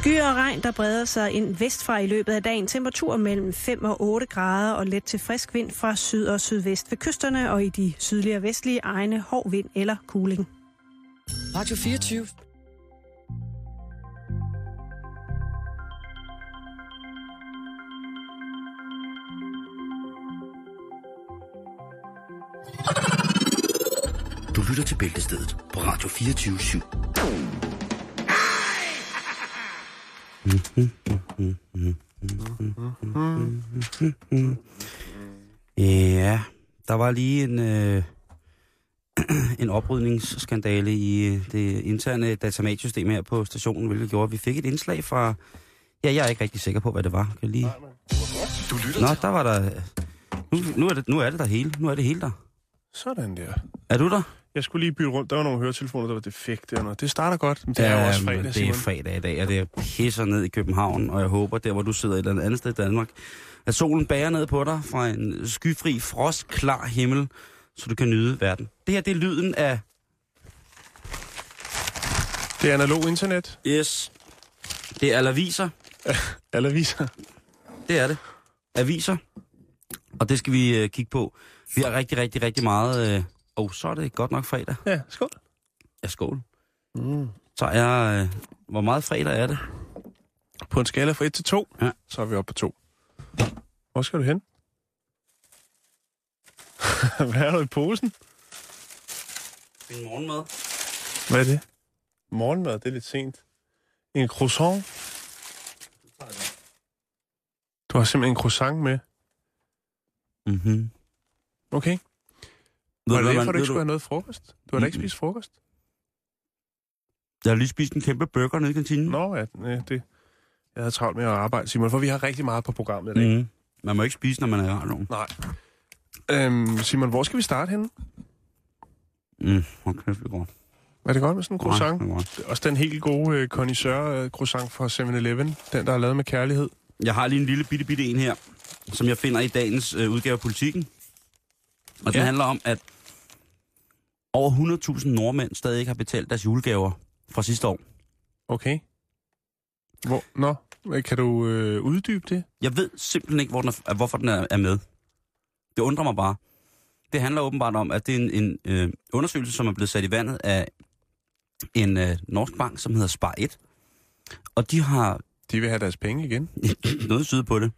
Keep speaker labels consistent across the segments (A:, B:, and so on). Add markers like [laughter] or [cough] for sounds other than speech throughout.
A: Skyer og regn, der breder sig ind vestfra i løbet af dagen. Temperatur mellem 5 og 8 grader og let til frisk vind fra syd og sydvest ved kysterne og i de sydlige og vestlige egne hård vind eller kuling.
B: Radio 24.
C: Du lytter til Bæltestedet på Radio 24 /7.
D: Ja, der var lige en, øh, [clears throat] en oprydningsskandale i øh, det interne datamatsystem her på stationen, hvilket gjorde, at vi fik et indslag fra... Ja, jeg er ikke rigtig sikker på, hvad det var. Kan jeg lige...
E: Du lytter
D: Nå, der var der... Nu, nu, er det, nu er det der hele. Nu er det hele der.
E: Sådan der.
D: Er du der?
E: Jeg skulle lige bytte rundt. Der var nogle høretelefoner, der var defekte og noget. Det starter godt, men det er jo også fredag,
D: det er fredag i dag, og det er pisser ned i København, og jeg håber, der hvor du sidder et eller andet sted i Danmark, at solen bærer ned på dig fra en skyfri, frostklar himmel, så du kan nyde verden. Det her, det er lyden af...
E: Det er analog internet.
D: Yes. Det er aviser. [laughs]
E: Alle aviser.
D: Det er det. Aviser. Og det skal vi øh, kigge på. Vi har rigtig, rigtig, rigtig meget... Øh... Oh, så er det godt nok fredag.
E: Ja, skål.
D: Ja, skål.
E: Mm.
D: Så er... Øh... Hvor meget fredag er det?
E: På en skala fra 1 til 2,
D: Ja.
E: så er vi oppe på 2. Hvor skal du hen? [laughs] Hvad er der i posen?
D: Min morgenmad.
E: Hvad er det? Morgenmad, det er lidt sent. En croissant. Du har simpelthen en croissant med.
D: Mhm.
E: Okay. Var det derfor, du ikke skulle have noget frokost? Du har da ikke spist frokost?
D: Jeg har lige spist en kæmpe burger nede i kantinen.
E: Nå, ja, det... Jeg havde travlt med at arbejde, Simon, for vi har rigtig meget på programmet i dag. Mm.
D: Man må ikke spise, når man er radioen.
E: Nej. Øhm, Simon, hvor skal vi starte henne?
D: Mm. Hvor kæft, det går.
E: Er det godt med sådan en croissant?
D: Nej, det er.
E: Også den helt gode øh, connoisseur øh, croissant fra 7-Eleven. Den, der er lavet med kærlighed.
D: Jeg har lige en lille bitte, bitte en her, som jeg finder i dagens øh, udgave af Politiken. Og den
E: Ja.
D: handler om, at over 100.000 nordmænd stadig ikke har betalt deres julegaver fra sidste år.
E: Okay. Hvor, nå, kan du øh, uddybe det?
D: Jeg ved simpelthen ikke, hvor den er, hvorfor den er, er med. Det undrer mig bare. Det handler åbenbart om, at det er en, en øh, undersøgelse, som er blevet sat i vandet af en øh, norsk bank, som hedder Spar1. Og de har
E: De vil have deres penge igen. [laughs]
D: noget syd på det.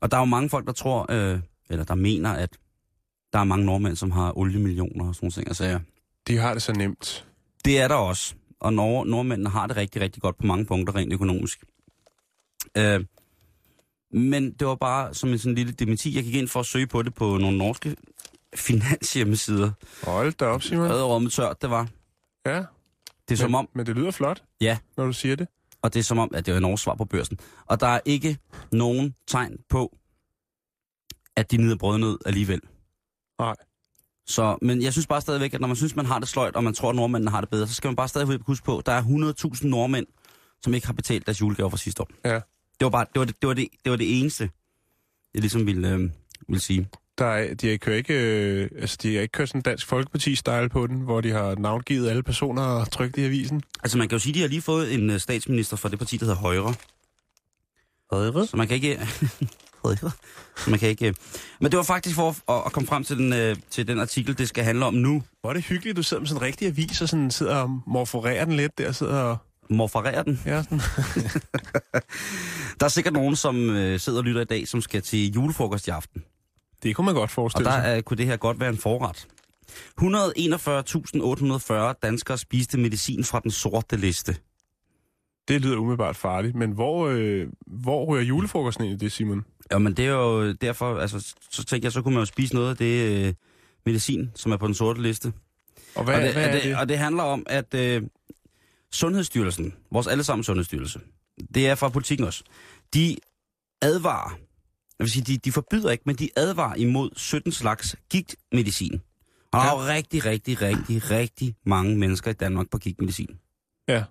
D: Og der er jo mange folk, der tror, øh, eller der mener, at der er mange nordmænd, som har oliemillioner og sådan nogle ting. Altså,
E: De har det så nemt.
D: det er der også. Og nord- nordmændene har det rigtig, rigtig godt på mange punkter rent økonomisk. Øh, men det var bare som en sådan lille dementi. Jeg gik ind for at søge på det på nogle norske finanshjemmesider.
E: Hold da op, Simon.
D: Jeg havde tørt, det var.
E: Ja,
D: Det er som
E: men,
D: om,
E: men det lyder flot,
D: ja,
E: når du siger det.
D: og det er som om, at det er en svar på børsen. Og der er ikke nogen tegn på, at de nyder brødnød alligevel.
E: Nej.
D: Så, men jeg synes bare stadigvæk, at når man synes, man har det sløjt, og man tror, at nordmændene har det bedre, så skal man bare stadig huske på, at der er 100.000 nordmænd, som ikke har betalt deres julegaver fra sidste år.
E: Ja.
D: Det var bare, det var det, det, var det, det, var det eneste, jeg ligesom ville, øh, ville sige.
E: Der er, de har kørt ikke, øh, altså, de har ikke kørt sådan en dansk folkeparti-style på den, hvor de har navngivet alle personer og trykt i avisen.
D: Altså man kan jo sige, at de har lige fået en øh, statsminister fra det parti, der hedder Højre.
E: Højre?
D: Så man kan ikke... [laughs] Så man kan ikke... øh, Men det var faktisk for at, at komme frem til den, øh, til den artikel, det skal handle om nu.
E: Hvor er det hyggeligt, du sidder med sådan en rigtig avis og sådan sidder og morforerer den lidt der, sidder og...
D: Morfarere den.
E: Ja, sådan. [laughs]
D: Der er sikkert nogen, som øh, sidder og lytter i dag, som skal til julefrokost i aften.
E: Det kunne man godt
D: Og
E: forestille
D: der
E: sig.
D: øh, kunne det her godt være en forret. 141.840 danskere spiste medicin fra den sorte liste.
E: Det lyder umiddelbart farligt, men hvor, øh, hvor rører julefrokosten ind i det, Simon?
D: Ja, men det er jo derfor, altså, så tænker jeg, så kunne man jo spise noget af det øh, medicin, som er på den sorte liste.
E: Og hvad,
D: og, det,
E: hvad er det?
D: det, og det handler om, at øh, Sundhedsstyrelsen, vores allesammen Sundhedsstyrelse, det er fra politikken også, de advarer, jeg vil sige, de, de forbyder ikke, men de advarer imod 17 slags gigtmedicin. Og der er jo rigtig, rigtig, rigtig, rigtig mange mennesker i Danmark på gigtmedicin.
E: Ja.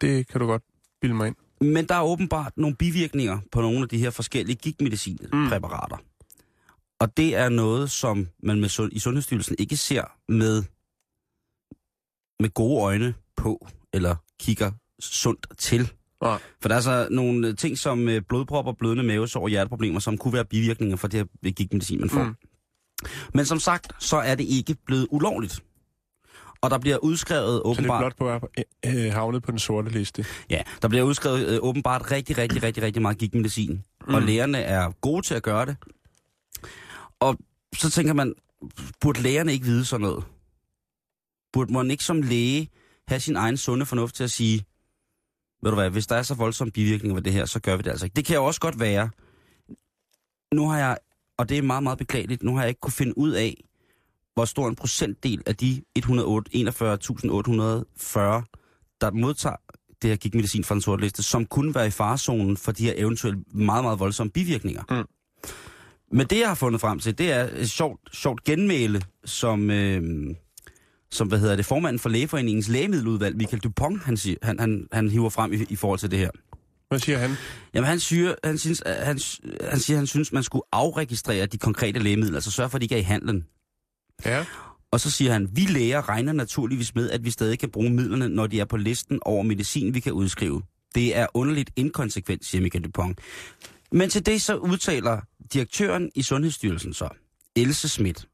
E: Det kan du godt bilde mig ind.
D: Men der er åbenbart nogle bivirkninger på nogle af de her forskellige gigtmedicinpræparater. Mm. Og det er noget, som man med, sund- i Sundhedsstyrelsen ikke ser med, med gode øjne på, eller kigger sundt til.
E: Nej.
D: For der er så nogle ting som øh, blodpropper, blødende mavesår og hjerteproblemer, som kunne være bivirkninger for det her gigtmedicin, man får. Mm. Men som sagt, så er det ikke blevet ulovligt. Og der bliver udskrevet
E: Så det er
D: åbenbart...
E: blot på øh, havnet på den sorte liste.
D: Ja, der bliver udskrevet øh, åbenbart rigtig, rigtig, rigtig, rigtig meget gigtmedicin. Mm. Og lægerne er gode til at gøre det. Og så tænker man, burde lægerne ikke vide sådan noget? Burde man ikke som læge have sin egen sunde fornuft til at sige, ved du hvad, hvis der er så voldsomme bivirkninger ved det her, så gør vi det altså ikke. Det kan jo også godt være. Nu har jeg, og det er meget, meget beklageligt, nu har jeg ikke kunne finde ud af, hvor stor en procentdel af de 141.840, der modtager det her gigtmedicin fra den sorte liste, som kunne være i farezonen for de her eventuelt meget, meget voldsomme bivirkninger.
E: Mm.
D: Men det, jeg har fundet frem til, det er et sjovt, sjovt genmæle, som, øh, som hvad hedder det, formanden for Lægeforeningens lægemiddeludvalg, Michael Dupont, han, siger, han, han, han hiver frem i, i forhold til det her.
E: Hvad siger han?
D: Jamen han siger, han, synes, han, han siger, han synes, man skulle afregistrere de konkrete lægemidler, altså sørge for, at de ikke er i handlen.
E: Ja.
D: Og så siger han, vi læger regner naturligvis med, at vi stadig kan bruge midlerne, når de er på listen over medicin, vi kan udskrive. Det er underligt inkonsekvent, siger Michael Dupont. Men til det så udtaler direktøren i Sundhedsstyrelsen så, Else Schmidt,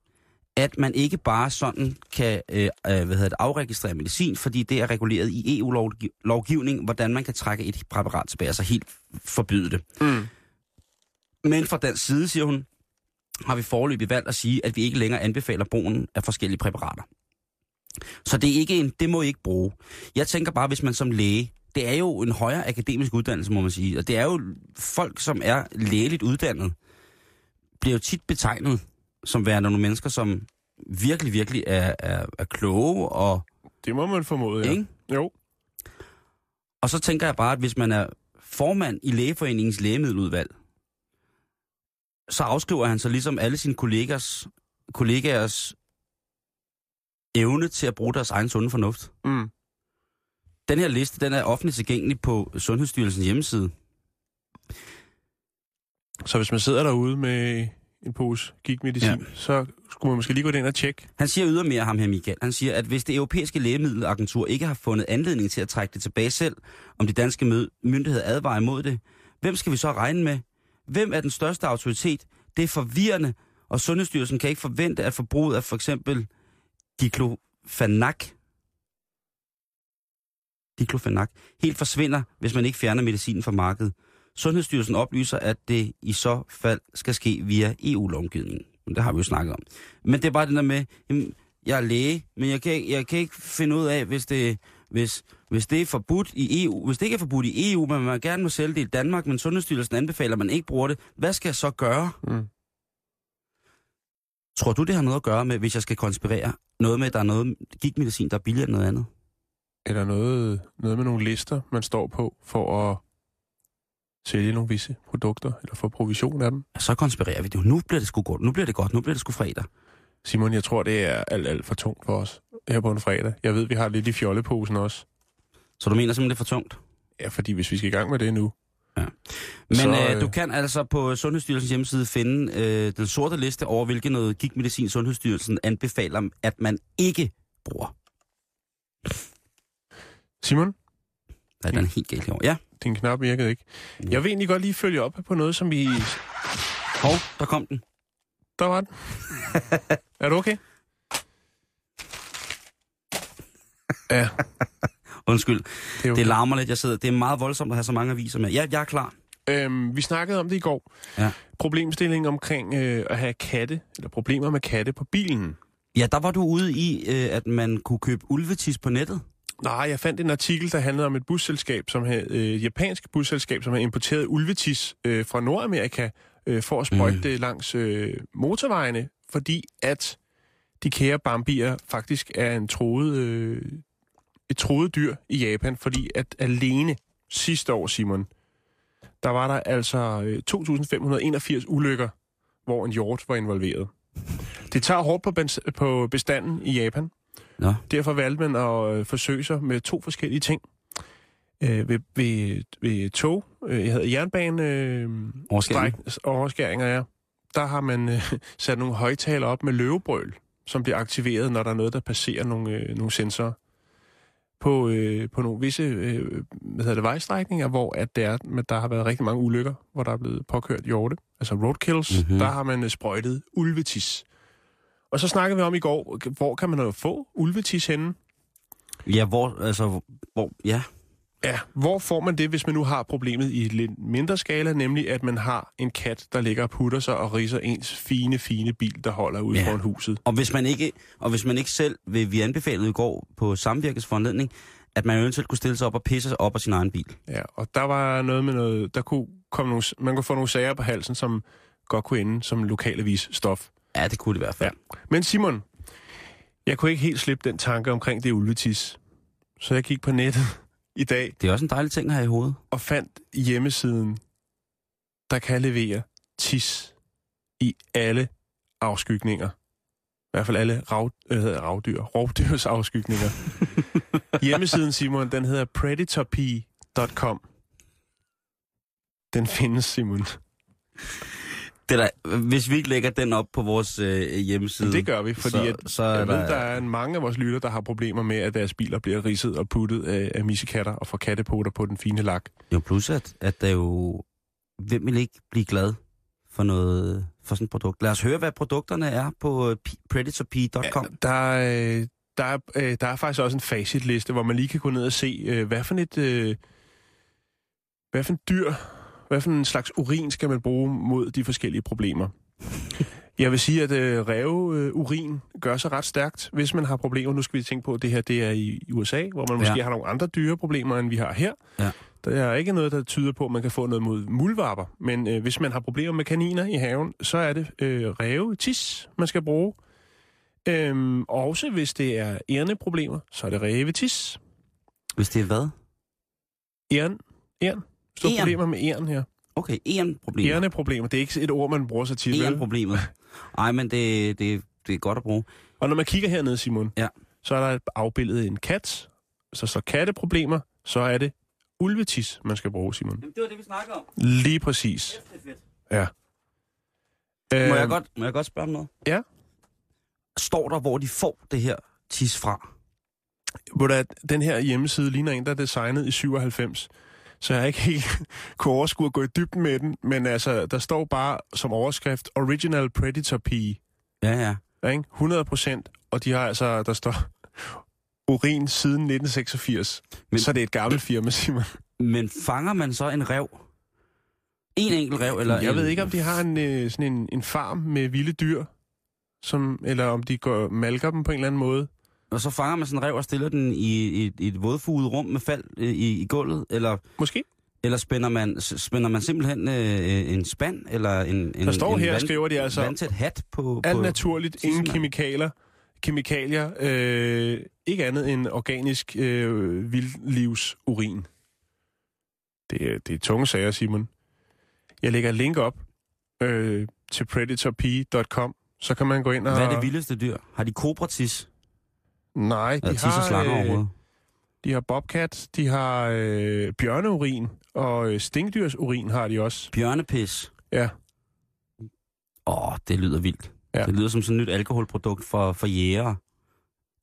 D: at man ikke bare sådan kan øh, øh, hvad hedder det, afregistrere medicin, fordi det er reguleret i EU-lovgivning, hvordan man kan trække et præparat tilbage, altså helt forbyde det.
E: Mm.
D: Men fra den side, siger hun, har vi foreløbig valgt at sige, at vi ikke længere anbefaler brugen af forskellige præparater. Så det, er ikke en, det må I ikke bruge. Jeg tænker bare, hvis man som læge, det er jo en højere akademisk uddannelse, må man sige, og det er jo folk, som er lægeligt uddannet, bliver jo tit betegnet som værende nogle mennesker, som virkelig, virkelig er, er, er kloge og...
E: Det må man formode, ja.
D: Ikke?
E: Jo.
D: Og så tænker jeg bare, at hvis man er formand i Lægeforeningens lægemiddeludvalg, så afskriver han så ligesom alle sine kollegers, kollegaers evne til at bruge deres egen sunde fornuft.
E: Mm.
D: Den her liste, den er offentligt tilgængelig på Sundhedsstyrelsens hjemmeside.
E: Så hvis man sidder derude med en pose gigmedicin,
D: Ja.
E: så skulle man måske lige gå ind og tjekke.
D: Han siger ydermere ham her, Michael. Han siger, at hvis det europæiske lægemiddelagentur ikke har fundet anledning til at trække det tilbage selv, om de danske myndigheder advarer imod det, hvem skal vi så regne med? Hvem er den største autoritet? Det er forvirrende, og Sundhedsstyrelsen kan ikke forvente, at forbruget af for eksempel diklofenak, diklofenak helt forsvinder, hvis man ikke fjerner medicinen fra markedet. Sundhedsstyrelsen oplyser, at det i så fald skal ske via EU-lovgivningen. Men det har vi jo snakket om. Men det er bare det der med, jamen, jeg er læge, men jeg kan, jeg kan ikke finde ud af, hvis det, hvis, hvis det er forbudt i EU, hvis det ikke er forbudt i EU, men man gerne må sælge det i Danmark, men Sundhedsstyrelsen anbefaler, at man ikke bruger det, hvad skal jeg så gøre?
E: Mm.
D: Tror du, det har noget at gøre med, hvis jeg skal konspirere? Noget med, at der er noget gigmedicin, der er billigere end noget andet?
E: Er der noget, noget med nogle lister, man står på for at sælge nogle visse produkter, eller få provision af dem?
D: Ja, så konspirerer vi det. Nu bliver det sgu godt. Nu bliver det godt. Nu bliver det sgu fredag.
E: Simon, jeg tror, det er alt, alt for tungt for os her på en fredag. Jeg ved, vi har lidt i fjolleposen også.
D: Så du mener simpelthen, det er for tungt?
E: Ja, fordi hvis vi skal i gang med det nu,
D: Men
E: Så,
D: øh,
E: øh,
D: du kan altså på Sundhedsstyrelsens hjemmeside finde øh, den sorte liste over, hvilken noget gigmedicin Sundhedsstyrelsen anbefaler, at man ikke bruger.
E: Simon,
D: Der er den helt galt herovre. Ja.
E: din knap virkede ikke. Jeg vil egentlig godt lige følge op på noget, som vi...
D: Hov, der kom den.
E: Der var den. [laughs] er du okay? [laughs] Ja,
D: Undskyld.
E: det er okay.
D: Det larmer lidt, jeg sidder. Det er meget voldsomt at have så mange aviser med. Ja, jeg er klar.
E: Øhm, vi snakkede om det i går.
D: Ja.
E: Problemstillingen omkring øh, at have katte, eller problemer med katte på bilen.
D: Ja, der var du ude i, øh, at man kunne købe ulvetis på nettet.
E: Nej, jeg fandt en artikel, der handlede om et busselskab, som havde, øh, japansk busselskab, som havde importeret ulvetis øh, fra Nordamerika øh, for at sprøjte
D: Mm.
E: det langs øh, motorvejene, fordi at de kære bambier faktisk er en troet, øh, et troet dyr i Japan, fordi at alene sidste år, Simon, der var der altså øh, 2.581 ulykker, hvor en hjort var involveret. Det tager hårdt på, på bestanden i Japan.
D: Nå.
E: Derfor valgte man at øh, forsøge sig med to forskellige ting. Øh, ved, ved, ved tog, øh, jeg hedder jernbane, øh, overskæringer, ja. Der har man øh, sat nogle højtaler op med løvebrøl, som bliver aktiveret, når der er noget, der passerer nogle, øh, nogle sensorer. På, øh, på nogle visse øh, hvad hedder det, vejstrækninger, hvor at der, er, der har været rigtig mange ulykker, hvor der er blevet påkørt hjorte, altså roadkills,
D: Mhm.
E: mm-hmm. der har man øh, sprøjtet ulvetis. Og så snakkede vi om i går, hvor kan man jo få ulvetis henne?
D: Ja, hvor, altså, hvor, ja.
E: Ja, hvor får man det, hvis man nu har problemet i lidt mindre skala, nemlig at man har en kat, der ligger og putter sig og riser ens fine, fine bil, der holder ude
D: Ja.
E: ja. foran huset?
D: Og hvis man ikke, og hvis man ikke selv, vil, vi anbefalede i går på samvirkets foranledning, at man eventuelt kunne stille sig op og pisse sig op af sin egen bil.
E: Ja, og der var noget med noget, der kunne komme nogle, man kunne få nogle sager på halsen, som godt kunne ende som lokalavis stof.
D: Ja, det kunne det i hvert fald.
E: Ja. Men Simon, jeg kunne ikke helt slippe den tanke omkring det ulvetis. Så jeg gik på nettet i dag
D: Det er også en dejlig ting at have i hovedet.
E: og fandt hjemmesiden, der kan levere tis i alle afskygninger. I hvert fald alle rav, øh, ravdyr, rovdyrs afskygninger. [laughs] Hjemmesiden, Simon, den hedder predatorpea.com. Den findes, Simon.
D: Det der, hvis vi ikke lægger den op på vores øh, hjemmeside...
E: Men det gør vi, fordi
D: så,
E: at,
D: så er
E: jeg ved,
D: der,
E: der er mange af vores lytter, der har problemer med, at deres biler bliver ridset og puttet af, af missekatter og får kattepoter på den fine lak.
D: Jo, plus at, at der jo... Hvem vil ikke blive glad for noget for sådan et produkt? Lad os høre, hvad produkterne er på øh, predatorp.com.
E: Der, er, øh, der, er, øh, der er faktisk også en facitliste, hvor man lige kan gå ned og se, hvad for et, hvad for en dyr, hvad for en slags urin skal man bruge mod de forskellige problemer. Jeg vil sige, at øh, ræveurin øh, gør sig ret stærkt, hvis man har problemer. Nu skal vi tænke på, at det her det er i USA, hvor man måske
D: Ja.
E: har nogle andre dyreproblemer, end vi har her.
D: Ja.
E: Der er ikke noget, der tyder på, at man kan få noget mod muldvarper. Men øh, hvis man har problemer med kaniner i haven, så er det øh, rævetis, man skal bruge. Øhm, også hvis det er ærneproblemer, så er det rævetis.
D: Hvis det er hvad?
E: Ærn, ærn. Store
D: Ern?
E: problemer med ærn her.
D: Okay, en problem.
E: Ærneproblemer, det er ikke et ord, man bruger så tit,
D: En
E: vel?
D: problemet. Ej, men det, det, det er godt at bruge.
E: Og når man kigger hernede, Simon,
D: Ja.
E: så er der et afbildet af en kat. Så så katteproblemer, så er det ulvetis, man skal bruge, Simon.
D: Jamen, det var det, vi snakkede om.
E: Lige præcis.
D: Det er fedt.
E: Ja.
D: Må jeg,
E: Øhm,
D: godt, må jeg godt spørge om noget?
E: Ja.
D: Står der, hvor de får det her tis fra?
E: Hvor der, den her hjemmeside ligner en, der er designet i 97. Så jeg har ikke helt [laughs] kunne overskue at gå i dybden med den. Men altså, der står bare som overskrift, Original Predator Pea.
D: Ja, ja.
E: Ja, ikke? 100 procent. Og de har altså, der står [laughs] urin siden 1986. Men,
D: Men-
E: så det er et gammelt firma, Simon.
D: Men fanger man så en rev? En enkelt rev? Eller
E: Jeg
D: en,
E: ved ikke, om de har en, øh, sådan en, en farm med vilde dyr, som, eller om de går malker dem på en eller anden måde.
D: Og så fanger man sådan en rev og stiller den i, i, i et vådfuget rum med fald øh, i, i gulvet? Eller,
E: Måske.
D: eller spænder, man, spænder man simpelthen øh, en spand? Eller en, en,
E: Der står
D: en
E: her,
D: vand,
E: skriver de altså,
D: vandtæt hat på...
E: alt
D: på
E: naturligt, ingen kemikalier, kemikalier øh, ikke andet end organisk øh, vildlivsurin. Det er, det er tunge sager, Simon. Jeg lægger et link op øh, til predatorp.com, så kan man gå ind og...
D: Hvad er det vildeste dyr? Har de kobratis?
E: Nej, de
D: og
E: har, øh, de har bobcat, de har øh, bjørneurin, og øh, stingdyrsurin har de også.
D: Bjørnepis?
E: Ja.
D: Åh, det lyder vildt.
E: Ja.
D: Det lyder som sådan et nyt alkoholprodukt for, for jægere.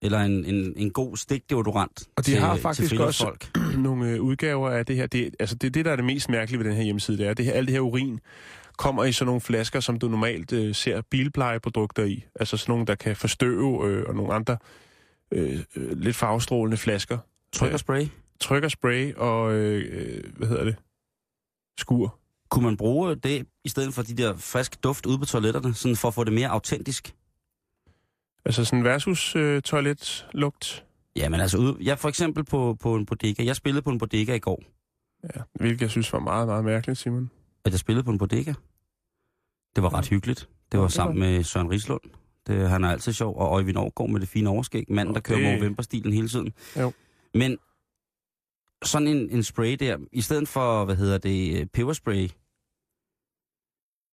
D: Eller en, en, en god stikdeodorant
E: Og de
D: til,
E: har
D: til
E: faktisk
D: friluftsfolk. [clears throat]
E: nogle øh, udgaver af det her. Det, altså det, det, der er det mest mærkelige ved den her hjemmeside, det er, at det her, alt det her urin kommer i sådan nogle flasker, som du normalt øh, ser bilplejeprodukter i. Altså sådan nogle, der kan forstøve, øh, og nogle andre øh, øh, lidt farvestrålende flasker.
D: Tryk og spray.
E: Tryk og spray og, øh, øh, hvad hedder det, skur.
D: Kunne man bruge det, i stedet for de der frisk duft ude på toiletterne, sådan for at få det mere autentisk?
E: Altså sådan versus øh, toiletlugt.
D: Jamen altså, ude, jeg for eksempel på, på en bodega. Jeg spillede på en bodega i går.
E: Ja, hvilket jeg synes var meget, meget mærkeligt, Simon.
D: At jeg spillede på en bodega. Det var ret hyggeligt. Det
E: Ja,
D: var sammen med Søren Rislund. Det, han er altid sjov. Og Øjvind Aargaard med det fine overskæg. Manden, der kører
E: Okay.
D: Movember-stilen hele tiden.
E: Jo.
D: Men sådan en, en spray der, i stedet for, hvad hedder det, øh, peberspray,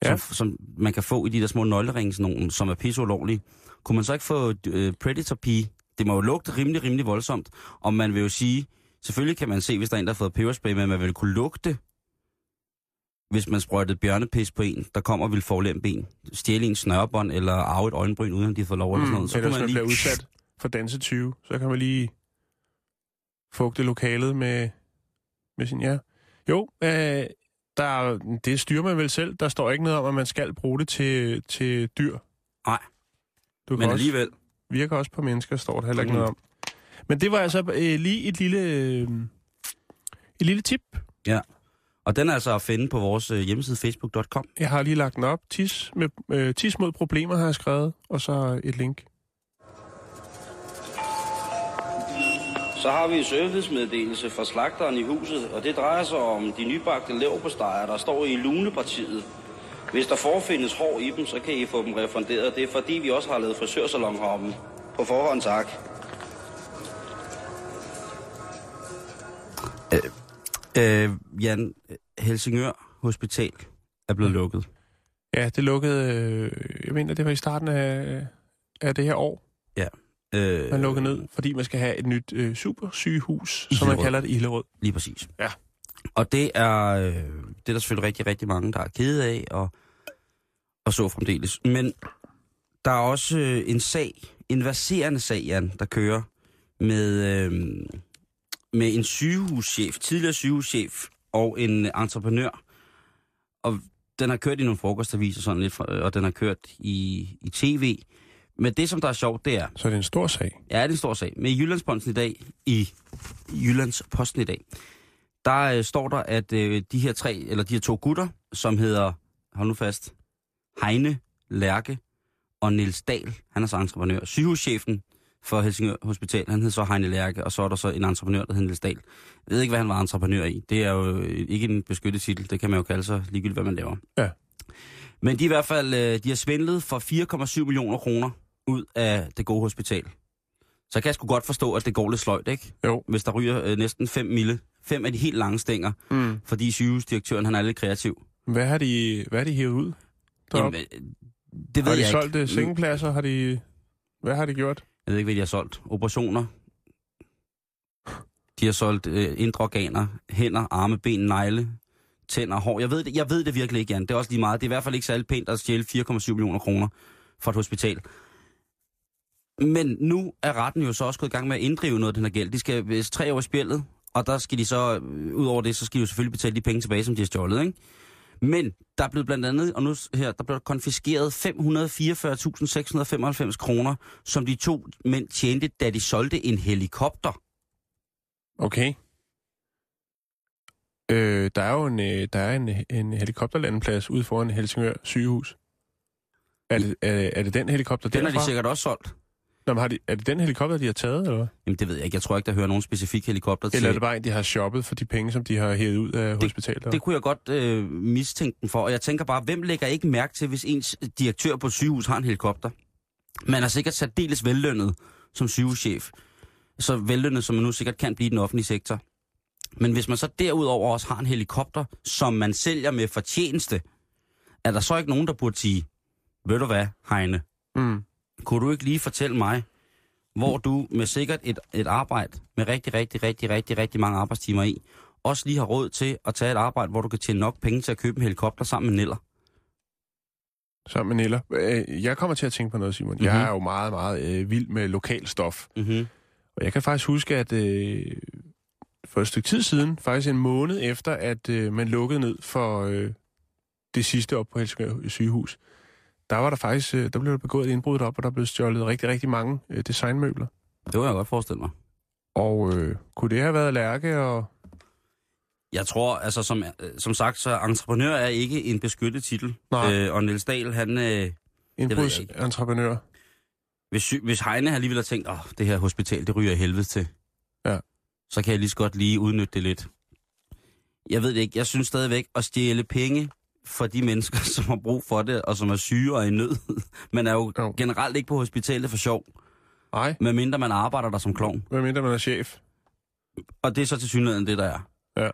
E: Ja.
D: som, som man kan få i de der små nøgleringe, sådan nogle, som er pisse ulovlige, kunne man så ikke få øh, Predator Pea? Det må jo lugte rimelig, rimelig voldsomt. Og man vil jo sige, selvfølgelig kan man se, hvis der er en, der har fået peberspray, men man vil kunne lugte, hvis man sprøjtede bjørnepis på en, der kommer og vil forlempe en, stjæle en snørbånd eller arve et øjenbryn, uden at de har fået lov eller sådan noget.
E: Så
D: Så
E: Ellers
D: kunne
E: man bliver
D: lige...
E: udsat for dansetyve, så kan man lige fugte lokalet med, med sin, ja. Jo, øh, der, er- det styrer man vel selv. Der står ikke noget om, at man skal bruge det til, til dyr.
D: Nej,
E: Du
D: men
E: kan også,
D: alligevel.
E: virker også på mennesker, står der heller ikke
D: Mhm.
E: noget om. Men det var altså øh, lige et lille, øh, et lille tip.
D: Og den er altså at finde på vores øh, hjemmeside facebook.com.
E: Jeg har lige lagt den op. Tis, med, øh, tis mod problemer har jeg skrevet, og så et link.
F: Så har vi servicemeddelelse fra slagteren i huset, og det drejer sig om de nybagte leverpostejer, der står i lunepartiet. Hvis der forefindes hår i dem, så kan I få dem refunderet. Det er fordi, vi også har lavet frisørsalon heroppe. På forhånd tak.
D: Øh, Jan, Helsingør Hospital er blevet lukket.
E: Ja, det lukkede, øh, jeg mener, det var i starten af, af det her år,
D: Øh,
E: man lukkede ned, fordi man skal have et nyt øh, supersygehus,
D: I
E: som man kalder det, i Hillerød.
D: Lige præcis.
E: Ja.
D: Og det er, øh, det er der selvfølgelig rigtig, rigtig mange, der er kede af, og, og så fremdeles. Men der er også øh, en sag, en verserende sag, Jan, der kører med, øh, med en sygehuschef, tidligere sygehuschef og en entreprenør. Og den har kørt i nogle frokostaviser sådan lidt, og den har kørt i, i tv. Men det, som der er sjovt, det er,
E: Så det er en stor sag.
D: Ja, det er en stor sag. Med Jyllandsposten i dag, i Jyllands Posten i dag, der øh, står der, at øh, de her tre, eller de her to gutter, som hedder, hold nu fast, Heine Lærke og Niels Dahl, han er så entreprenør. Sygehuschefen for Helsingør Hospital, han hedder så Heine Lærke, og så er der så en entreprenør, der hedder Niels Dahl. Jeg ved ikke, hvad han var entreprenør i. Det er jo øh, ikke en beskyttet titel, det kan man jo kalde sig ligegyldigt, hvad man laver.
E: Ja.
D: Men de i hvert fald, øh, de har svindlet for 4,7 millioner kroner ud af det gode hospital. Så kan jeg sgu godt forstå, at det går lidt sløjt, ikke?
E: Jo.
D: Hvis der ryger øh, næsten 5 mille, fem af de helt lange stænger,
E: Mm.
D: fordi sygehusdirektøren han er lidt kreativ.
E: Hvad har de, hvad har de hævet ud?
D: Jamen, øh, det ved
E: har de
D: jeg
E: solgt
D: ikke.
E: sengepladser? Har de, hvad har de gjort?
D: Jeg ved ikke, hvad de har solgt. Operationer. De har solgt øh, indre organer, hænder, arme, ben, negle, tænder, hår. Jeg ved, det, jeg ved det virkelig ikke, Jan. Det er også lige meget. Det er i hvert fald ikke særlig pænt at stjæle 4,7 millioner kroner fra et hospital. Men nu er retten jo så også gået i gang med at inddrive noget af den her gæld. De skal tre år i spillet, og der skal de så, øh, ud over det, så skal de jo selvfølgelig betale de penge tilbage, som de har stjålet, ikke? Men der er blevet blandt andet, og nu her, der blev konfiskeret 544.695 kroner, som de to mænd tjente, da de solgte en helikopter.
E: Okay. Øh, der er jo en, øh, der er en, en helikopterlandeplads ude foran Helsingør sygehus. Er det, er, er det den helikopter
D: Den har
E: derfra?
D: de sikkert også solgt.
E: Nå, men har de, er det den helikopter, de har taget, eller?
D: Jamen det ved jeg ikke. Jeg tror ikke, der hører nogen specifik helikopter til.
E: Eller er det bare en, de har shoppet for de penge, som de har hævet ud af hospitalet?
D: Det kunne jeg godt øh, mistænke den for. Og jeg tænker bare, hvem lægger ikke mærke til, hvis ens direktør på sygehus har en helikopter? Man er sikkert særdeles vellønnet som sygehuschef. Så vellønnet, som man nu sikkert kan blive i den offentlige sektor. Men hvis man så derudover også har en helikopter, som man sælger med fortjeneste, er der så ikke nogen, der burde sige, ved du hvad, Heine,
E: Mm.
D: Kunne du ikke lige fortælle mig, hvor du med sikkert et, et arbejde med rigtig, rigtig, rigtig, rigtig, rigtig mange arbejdstimer i, også lige har råd til at tage et arbejde, hvor du kan tjene nok penge til at købe en helikopter sammen med Neller.
E: Sammen med Niller. Øh, Jeg kommer til at tænke på noget, Simon. Mm-hmm.
D: Mhm.
E: Jeg er jo meget, meget øh, vild med lokal stof.
D: Mm-hmm.
E: Og jeg kan faktisk huske, at øh, for et stykke tid siden, faktisk en måned efter, at øh, man lukkede ned for øh, det sidste op på Helsingør sygehus, der var der faktisk, øh, der blev der begået et indbrud op, og der blev stjålet rigtig, rigtig mange øh, designmøbler.
D: Det var jeg godt forestille mig.
E: Og øh, kunne det have været Lærke og...
D: Jeg tror, altså som, øh, som sagt, så entreprenør er ikke en beskyttet titel.
E: Nej.
D: Øh, og Niels Dahl, han, øh,
E: indbrudsentreprenør?
D: hvis, hvis Heine har alligevel har tænkt, åh, det her hospital, det ryger i helvede til.
E: Ja.
D: Så kan jeg lige så godt lige udnytte det lidt. Jeg ved det ikke. Jeg synes stadigvæk, at stjæle penge for de mennesker, [laughs] som har brug for det, og som er syge og i nød. [laughs] Man er jo,
E: jo.
D: generelt ikke på hospitalet for sjov,
E: Nej,
D: medmindre man arbejder der som klovn.
E: hvad mindre man er chef?
D: Og det er så til synligheden det, der er.
E: Ja.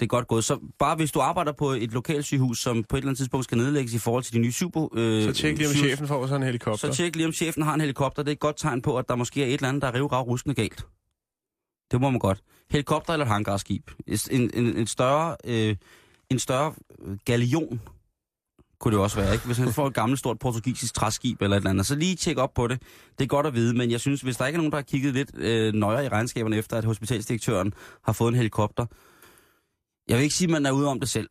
D: Det er godt gået. Så bare hvis du arbejder på et lokalsygehus, som på et eller andet tidspunkt skal nedlægges i forhold til de nye super... Øh,
E: Så tjek lige, om
D: sygehus-
E: chefen får sådan en helikopter.
D: Så tjek lige, om chefen har en helikopter. Det er et godt tegn på, at der måske er et eller andet, der er rivrav ruskende galt. Det må man godt. Helikopter eller hangarskib. En, en, en større, øh, en større galion kunne det også være, ikke? Hvis han får et gammelt, stort portugisisk træskib eller et eller andet, så lige tjek op på det. Det er godt at vide, men jeg synes, hvis der ikke er nogen, der har kigget lidt øh, nøjere i regnskaberne efter, at hospitalsdirektøren har fået en helikopter, jeg vil ikke sige, at man er ude om det selv.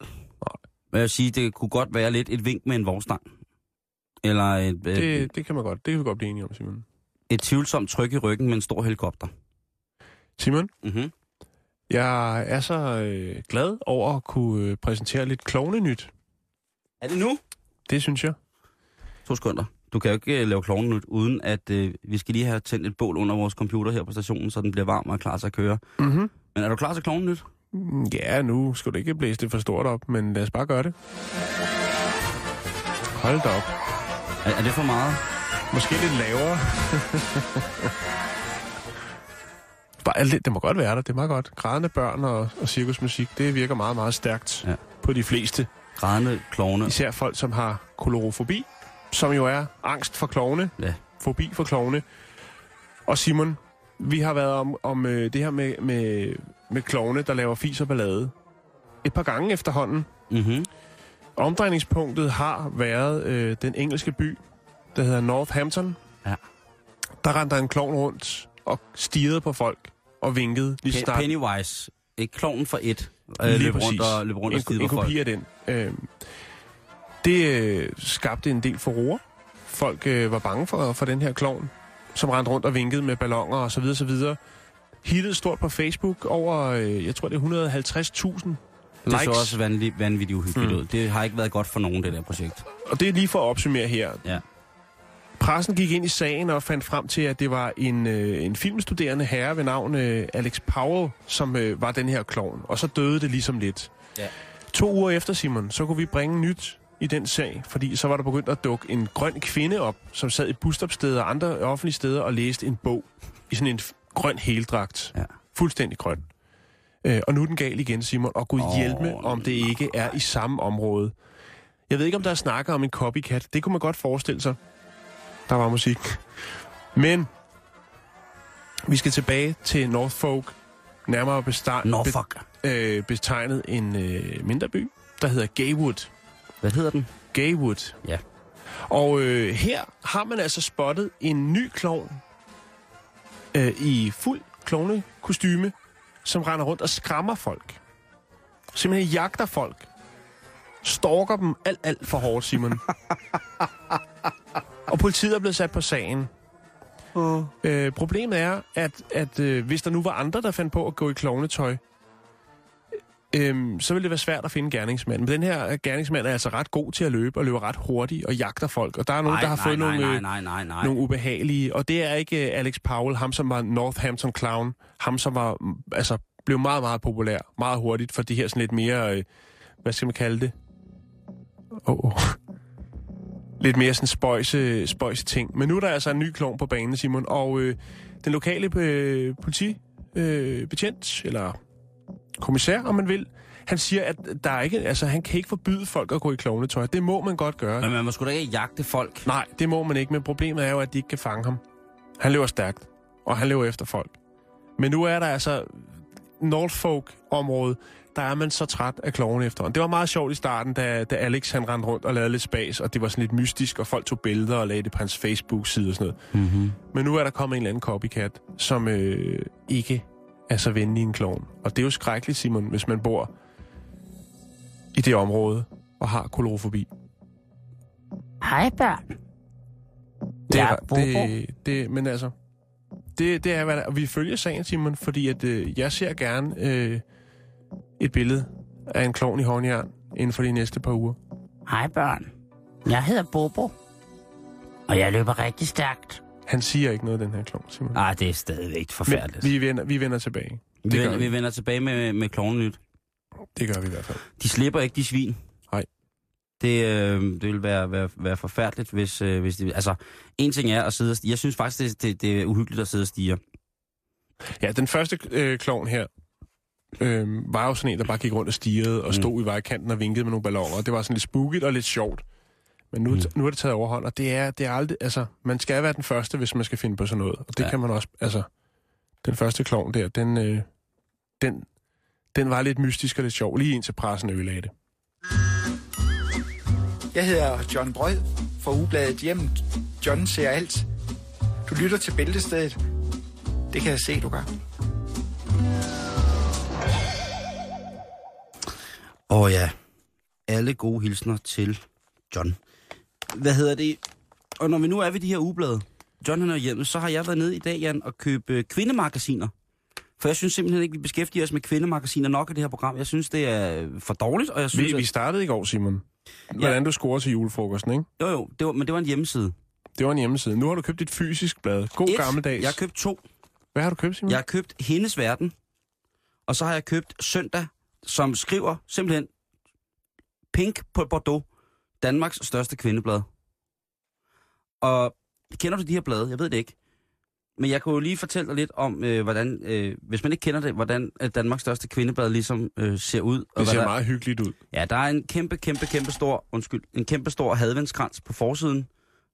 D: Men jeg vil sige, det kunne godt være lidt et vink med en vognstang. Eller et, øh,
E: Det, det kan man godt. Det kan vi godt blive enige om, Simon.
D: et tvivlsomt tryk i ryggen med en stor helikopter.
E: Simon,
D: Mm-hmm.
E: Jeg er så øh, glad over at kunne øh, præsentere lidt klovnenyt.
D: Er det nu?
E: Det synes jeg.
D: To sekunder. Du kan jo ikke øh, lave klovnen nyt, uden at øh, vi skal lige have tændt et bål under vores computer her på stationen, så den bliver varm og klar til at køre.
E: Mm-hmm.
D: Men er du klar til klovnen nyt?
E: Ja, nu skal du ikke blæse det for stort op, men lad os bare gøre det. Hold da op.
D: Er, er det for meget?
E: Måske lidt lavere. [laughs] Bare lidt, det må godt være der, det er meget godt. Grædende børn og, og cirkusmusik, det virker meget, meget stærkt
D: ja.
E: på de fleste.
D: Grædende klovne.
E: Især folk, som har kolorofobi, som jo er angst for klovne,
D: Ja.
E: fobi for klovne. Og Simon, vi har været om, om øh, det her med, med, med klovne, der laver fis og ballade. Et par gange efterhånden.
D: Mm-hmm.
E: Omdrejningspunktet har været øh, den engelske by, der hedder Northampton.
D: Ja.
E: Der rendte en klovn rundt og stirrede på folk og vinkede lige snart.
D: Pennywise. Ikke klovnen for et. Øh,
E: Lige
D: løb
E: præcis.
D: rundt og, løb rundt og
E: en,
D: skide
E: en
D: folk.
E: kopi af den. Øh, det øh, skabte en del furore. Folk øh, var bange for, for den her klovn, som rendte rundt og vinkede med ballonger og så videre, så videre. Hittede stort på Facebook over, øh, jeg tror det er 150.000
D: Det
E: likes.
D: så også vanvittigt, vanvittigt uhyggeligt
E: Mm.
D: ud. Det har ikke været godt for nogen, det der projekt.
E: Og det er lige for at opsummere her.
D: Ja.
E: Pressen gik ind i sagen og fandt frem til, at det var en, øh, en filmstuderende herre ved navn øh, Alex Powell, som øh, var den her klovn. Og så døde det ligesom lidt.
D: Ja.
E: To uger efter, Simon, så kunne vi bringe nyt i den sag, fordi så var der begyndt at dukke en grøn kvinde op, som sad i busstopsteder og andre offentlige steder og læste en bog i sådan en f- grøn heldragt.
D: Ja.
E: Fuldstændig grøn. Øh, og nu er den gal igen, Simon, og Gud oh, hjælpe, om det ikke er i samme område. Jeg ved ikke, om der er snakker om en copycat. Det kunne man godt forestille sig. Der var musik. Men vi skal tilbage til Norfolk, nærmere bestar-
D: Norfolk.
E: be- øh, betegnet en øh, mindre by, der hedder Gaywood.
D: Hvad hedder den?
E: Gaywood.
D: Ja.
E: Og øh, her har man altså spottet en ny klovn øh, i fuld klovnekostyme, som render rundt og skræmmer folk. Simpelthen jagter folk. Stalker dem alt, alt for hårdt, Simon. [laughs] og politiet er blevet sat på sagen.
D: Uh.
E: Øh, problemet er, at, at øh, hvis der nu var andre, der fandt på at gå i klovnetøj, øh, så ville det være svært at finde gerningsmanden. Men den her gerningsmand er altså ret god til at løbe og løber ret hurtigt og jagter folk. Og der er nogen,
D: Nej,
E: der har
D: nej,
E: fået
D: nej,
E: nogle,
D: nej,
E: øh,
D: nej, nej, nej.
E: nogle ubehagelige. Og det er ikke øh, Alex Powell, ham som var Northampton Clown. Ham som var, mm, altså, blev meget, meget populær. Meget hurtigt for det her sådan lidt mere, øh, hvad skal man kalde det? Oh, oh. Lidt mere sådan spøjse, spøjse ting. Men nu er der altså en ny klovn på banen, Simon. Og øh, den lokale øh, politi, øh, eller kommissær, om man vil, han siger, at der er ikke, altså, han kan ikke forbyde folk at gå i klovnetøj. Det må man godt gøre.
D: Men man må sgu da ikke jagte folk.
E: Nej, det må man ikke, men problemet er jo, at de ikke kan fange ham. Han løber stærkt, og han løber efter folk. Men nu er der altså Norfolk-området, der er man så træt af kloven efter. Det var meget sjovt i starten, da, da Alex han rendte rundt og lavede lidt spas, og det var sådan lidt mystisk, og folk tog billeder og lagde det på hans Facebook-side og sådan noget.
D: Mm-hmm.
E: Men nu er der kommet en eller anden copycat, som øh, ikke er så venlig en klovn. Og det er jo skrækkeligt, Simon, hvis man bor i det område og har kolorofobi.
B: Hej børn.
E: Det er, det, det, men altså, det, det er, hvad der, og vi følger sagen, Simon, fordi at, øh, jeg ser gerne øh, et billede af en klovn i håndjern inden for de næste par uger.
B: Hej børn. Jeg hedder Bobo. Og jeg løber rigtig stærkt.
E: Han siger ikke noget, den her klovn, Simon.
D: Nej, det er stadigvæk
E: Men
D: forfærdeligt.
E: vi vender, vi vender tilbage.
D: vi,
E: det gør
D: vender,
E: vi.
D: vi vender tilbage med, med klovnenyt.
E: Det gør vi i hvert fald.
D: De slipper ikke, de svin.
E: Nej.
D: Det, øh, det vil være, være, være forfærdeligt, hvis, øh, hvis de... Altså, en ting er at sidde og stige. Jeg synes faktisk, det, det, det er uhyggeligt at sidde og stige.
E: Ja, den første øh, klovn her øh, var jo sådan en, der bare gik rundt og stirrede og
D: Mm.
E: stod i vejkanten og vinkede med nogle balloner. Og det var sådan lidt spooket og lidt sjovt. Men nu,
D: Mm.
E: mm. nu er det taget overhånd, og det er, det er aldrig... Altså, man skal være den første, hvis man skal finde på sådan noget. Og det
D: ja.
E: kan man også... Altså, den første klovn der, den, øh, den, den var lidt mystisk og lidt sjov, lige indtil pressen ødelagde det.
G: Jeg hedder John Brød fra Ugebladet Hjem. John ser alt. Du lytter til Bæltestedet. Det kan jeg se, du gør.
D: Og ja, alle gode hilsner til John. Hvad hedder det? Og når vi nu er ved de her ugeblade, John han er hjemme, så har jeg været nede i dag, Jan, og købe øh, kvindemagasiner. For jeg synes simpelthen ikke, vi beskæftiger os med kvindemagasiner nok i det her program. Jeg synes, det er for dårligt, og jeg synes...
E: Vi,
D: at-
E: vi startede i går, Simon. Hvordan du scorer til julefrokosten, ikke?
D: Jo, jo, det var, men det var en hjemmeside.
E: Det var en hjemmeside. Nu har du købt et fysisk blad. God
D: Et,
E: gammeldags.
D: Jeg har købt to.
E: Hvad har du købt, Simon?
D: Jeg har købt Hendes Verden, og så har jeg købt Søndag, som skriver simpelthen Pink på Bordeaux, Danmarks største kvindeblad. Og kender du de her blade? Jeg ved det ikke. Men jeg kunne jo lige fortælle dig lidt om, øh, hvordan, øh, hvis man ikke kender det, hvordan øh, Danmarks største kvindeblad ligesom øh, ser ud. Og
E: det ser
D: der,
E: meget hyggeligt ud.
D: Ja, der er en kæmpe, kæmpe, kæmpe stor, undskyld, en kæmpe stor hadvendskrans på forsiden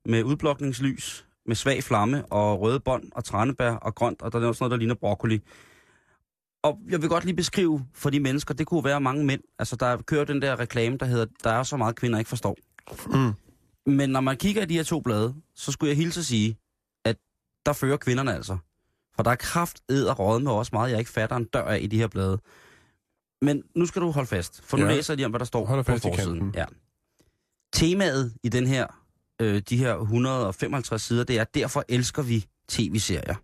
D: med udblokningslys, med svag flamme og røde bånd og tranebær og grønt, og der er også noget, der ligner broccoli. Og jeg vil godt lige beskrive for de mennesker, det kunne være mange mænd. Altså, der kører den der reklame, der hedder, der er så meget kvinder ikke forstår.
E: Mm.
D: Men når man kigger i de her to blade, så skulle jeg hilse at sige, at der fører kvinderne altså. For der er kraft, ed og råd med også meget, jeg ikke fatter en dør af i de her blade. Men nu skal du holde fast, for nu
E: Ja.
D: læser jeg lige om, hvad der står
E: Holder
D: på
E: fast i
D: forsiden. Ja. Temaet i den her, øh, de her 155 sider, det er, derfor elsker vi tv-serier.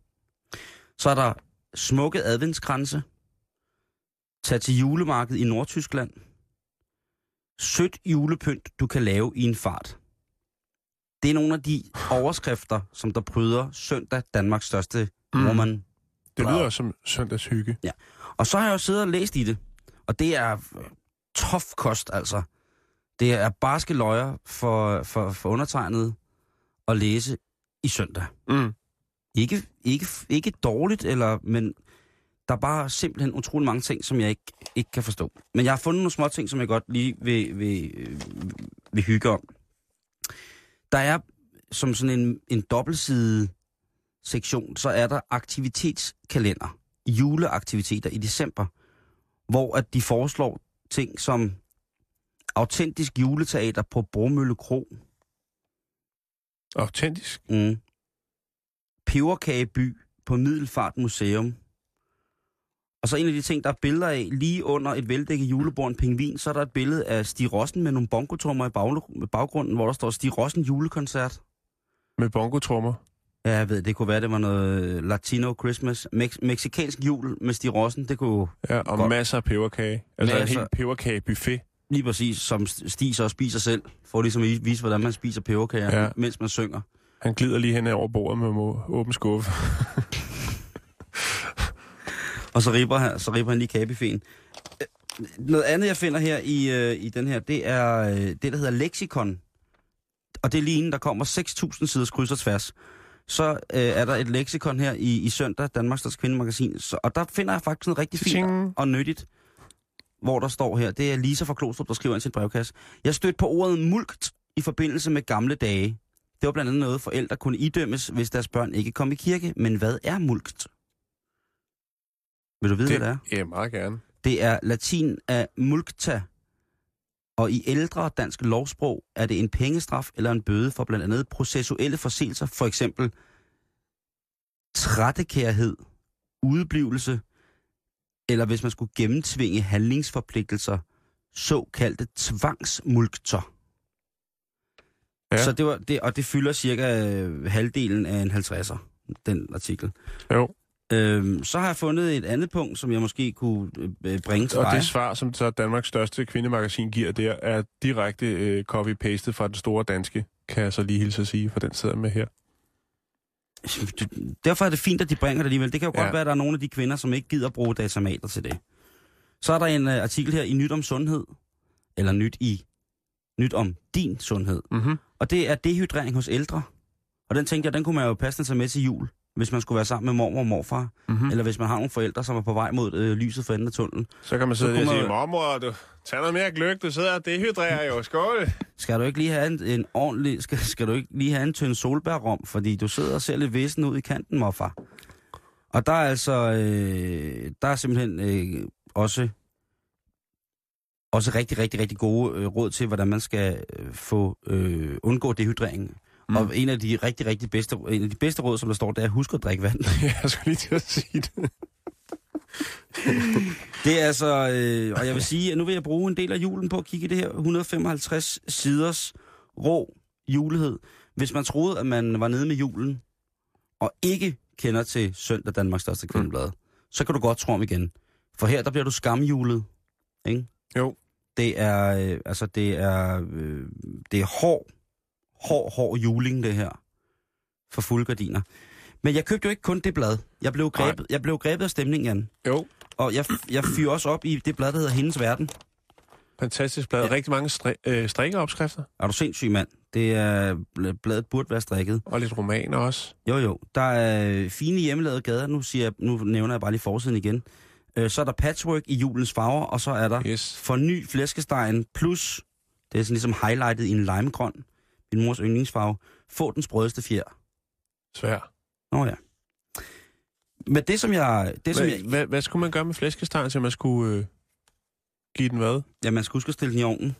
D: Så er der smukke adventskranse, tag til julemarkedet i Nordtyskland, sødt julepynt, du kan lave i en fart. Det er nogle af de overskrifter, som der bryder søndag Danmarks største
E: Mm.
D: woman.
E: Det lyder som søndags hygge.
D: Og så har jeg jo siddet og læst i det, og det er øh, tof kost, altså. Det er barske løjer for, for, for undertegnet at læse i søndag.
E: Mm.
D: Ikke, ikke, ikke dårligt, eller, men der er bare simpelthen utrolig mange ting, som jeg ikke, ikke kan forstå. Men jeg har fundet nogle små ting, som jeg godt lige vil, vil, øh, vil hygge om. Der er som sådan en, en dobbeltside sektion, så er der aktivitetskalender, juleaktiviteter i december, hvor at de foreslår ting som autentisk juleteater på Bromølle Kro,
E: Autentisk.
D: Mm. Peberkageby på Middelfart Museum. Og så en af de ting, der er billeder af, lige under et veldækket julebord, en pingvin, så er der et billede af Stig Rossen med nogle bongotrummer i bag- baggrunden, hvor der står Stig Rossen julekoncert.
E: Med bongotrummer.
D: Ja, jeg ved, det kunne være, det var noget Latino Christmas. Mex- mexikansk jul med Stig Rossen, det kunne
E: Ja, og
D: Godt.
E: masser af peberkage. Altså
D: Masser.
E: en helt peberkagebuffet.
D: lige præcis, som Stig så spiser selv, for ligesom at vise, hvordan man spiser peberkager,
E: ja.
D: mens man synger.
E: Han glider lige hen over bordet med åben skuffe.
D: Og så ripper han, så ripper han lige kagebuffeten. Øh, Noget andet, jeg finder her i, øh, i den her, det er øh, det, der hedder leksikon. Og det er lige inden, der kommer 6.000 siders kryds og tværs. Så øh, er der et leksikon her i, i søndag, Danmarks Største Kvindemagasin. Så, og der finder jeg faktisk noget rigtig fint og nyttigt, hvor der står her. Det er Lisa fra Klostrup, der skriver ind til brevkasse. Jeg stødte på ordet mulkt i forbindelse med gamle dage. Det var blandt andet noget, forældre kunne idømmes, hvis deres børn ikke kom i kirke. Men hvad er mulkt? Vil du vide,
E: Det,
D: hvad det er?
E: ja, meget gerne.
D: Det er latin af mulcta, og i ældre dansk lovsprog er det en pengestraf eller en bøde for blandt andet processuelle forseelser, for eksempel trættekærhed, udeblivelse, eller hvis man skulle gennemtvinge handlingsforpligtelser, såkaldte tvangsmulkter.
E: Ja.
D: Så det var det, og det fylder cirka øh, halvdelen af en 50'er, den artikel.
E: Jo.
D: Øhm, så har jeg fundet et andet punkt, som jeg måske kunne øh, bringe til
E: Og
D: dig.
E: det svar, som så Danmarks største kvindemagasin giver der, er direkte øh, copy-pastet fra den store danske, kan jeg så lige hilse at sige, for den sidder med her.
D: Derfor er det fint, at de bringer det alligevel. Det kan jo
E: ja.
D: Godt være, at der er nogle af de kvinder, som ikke gider bruge datamater til det. Så er der en uh, artikel her i Nyt om Sundhed, eller Nyt i Nyt om din sundhed.
E: Mm-hmm.
D: Og det er dehydrering hos ældre. Og den tænkte jeg, den kunne man jo passende tage med til jul, hvis man skulle være sammen med mormor og morfar.
E: Mm-hmm.
D: Mm. Eller hvis man har nogle forældre, som er på vej mod øh, lyset for enden af tunnelen.
E: Så kan man sidde og sige,
D: man-
E: mormor, du, tag noget mere gløk, du sidder og dehydrerer jo, skål.
D: Skal du ikke lige have en, en ordentlig, skal, skal du ikke lige have en tynd solbærrom, fordi du sidder og ser lidt væsen ud i kanten, morfar. Og der er altså, øh, der er simpelthen øh, også også rigtig, rigtig, rigtig gode øh, råd til, hvordan man skal øh, få øh, undgå dehydrering. Mm. Og en af de rigtig, rigtig bedste, en af de bedste råd, som der står, det er, husk at drikke vand. [laughs]
E: Jeg skulle lige til at sige det.
D: Det er altså, øh, og jeg vil sige, at nu vil jeg bruge en del af julen på at kigge i det her 155 siders rå julehed. Hvis man troede, at man var nede med julen, og ikke kender til Søndag Danmarks største kvindeblad, mm. så kan du godt tro om igen. For her, der bliver du skamjulet, ikke?
E: Jo.
D: Det er, øh, altså det er, øh, det er hård, hård, hård juling, det her. For fulde gardiner. Men jeg købte jo ikke kun det blad. Jeg blev grebet, jeg blev grebet af stemningen, Jan.
E: Jo.
D: Og jeg, jeg fyrer også op i det blad, der hedder Hendes Verden.
E: Fantastisk blad. Ja. Rigtig mange stri- øh, strikkeopskrifter.
D: Er du sindssyg, mand? Det er, bladet burde være strikket.
E: Og lidt romaner også.
D: Jo, jo. Der er fine hjemmelavede gader. Nu, siger jeg, nu nævner jeg bare lige forsiden igen. Øh, så er der patchwork i julens farver, og så er der
E: Yes.
D: forny flæskestegen plus, det er sådan ligesom highlightet i en limegrøn, min mors yndlingsfarve. Få den sprødeste fjer.
E: Svær.
D: Nå ja. Men det, som jeg... Det, som
E: Hvad,
D: jeg
E: hvad, hvad skulle man gøre med flæskestegen, så man skulle øh, give den hvad?
D: ja, man huske at stille den i ovnen.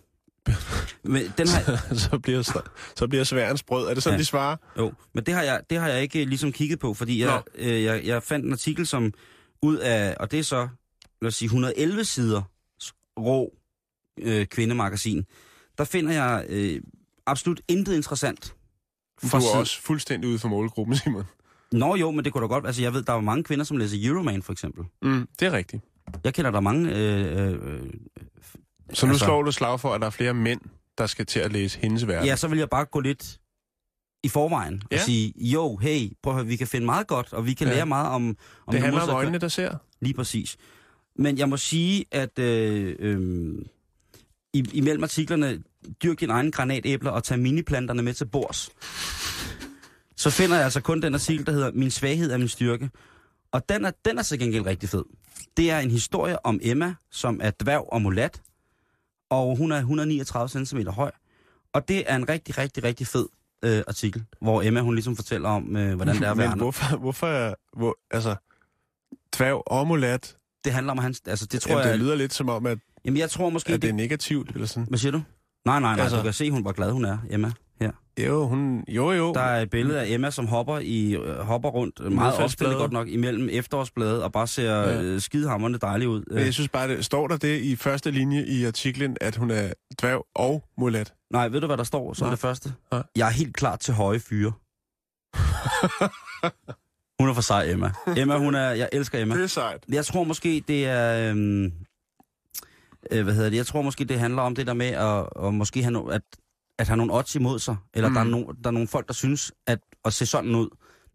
D: [laughs] Men den har, [laughs]
E: så, bliver, sv- så bliver sværens brød. Er det sådan,
D: Ja.
E: ja. de svarer?
D: Jo, men det har jeg, det har jeg ikke øh, ligesom kigget på, fordi jeg, øh, jeg, jeg fandt en artikel, som ud af, og det er så, lad os sige, 111 sider rå øh, kvindemagasin, der finder jeg øh, absolut intet interessant.
E: Du
D: fra
E: er også fuldstændig ude for målgruppen, Simon.
D: Nå jo, men det kunne da godt, altså jeg ved, der er jo mange kvinder, som læser Euroman for eksempel.
E: Mm, det er rigtigt.
D: Jeg kender der mange, øh, øh,
E: Så nu
D: Altså-
E: slår du slag for, at der er flere mænd, der skal til at læse hendes verden.
D: ja, så vil jeg bare gå lidt i forvejen og
E: Ja.
D: sige, jo, hey, prøv at høre, vi kan finde meget godt, og vi kan
E: Ja.
D: lære meget om... om
E: det handler om øjnene, der ser.
D: Lige præcis. Men jeg må sige, at øh, øh, i, imellem artiklerne, dyrk dine egne granatæbler og tag miniplanterne med til bords. Så finder jeg altså kun den artikel, der hedder Min svaghed er min styrke. Og den er, den er så gengæld rigtig fed. Det er en historie om Emma, som er dværg og mulat. Og hun er 139 cm høj. Og det er en rigtig, rigtig, rigtig fed øh, artikel, hvor Emma hun ligesom fortæller om, øh, hvordan det er at være
E: Men hvorfor, hvorfor er, hvor, altså, dværg og mulat,
D: Det handler om hans... Altså, det tror
E: Jamen,
D: jeg...
E: det lyder lidt som om, at,
D: Jamen, jeg tror måske...
E: at det er negativt, eller sådan.
D: Hvad siger du? Nej, nej, nej. Altså, du kan se, hun hvor glad hun er, Emma. Her.
E: Jo, hun, jo, jo.
D: Der er et billede af Emma, som hopper i øh, hopper rundt meget opstillet godt nok imellem efterårsblade og bare ser
E: Ja.
D: øh, skidehammerende dejlig ud.
E: Men jeg synes bare, det, står der det i første linje i artiklen, at hun er dværg og mulat?
D: nej, ved du, hvad der står som
E: Nej.
D: det første?
E: Nej.
D: Jeg er helt klar til høje fyre. [laughs] hun er for sej, Emma. Emma, hun er... Jeg elsker Emma.
E: Det er sejt.
D: Jeg tror måske, det er... Øhm, øh, hvad hedder det? Jeg tror måske, det handler om det der med at, at måske have no, at, at have nogle odds imod sig. Eller mm. der, er
E: Mm.
D: no, der er nogle folk, der synes, at at se sådan ud,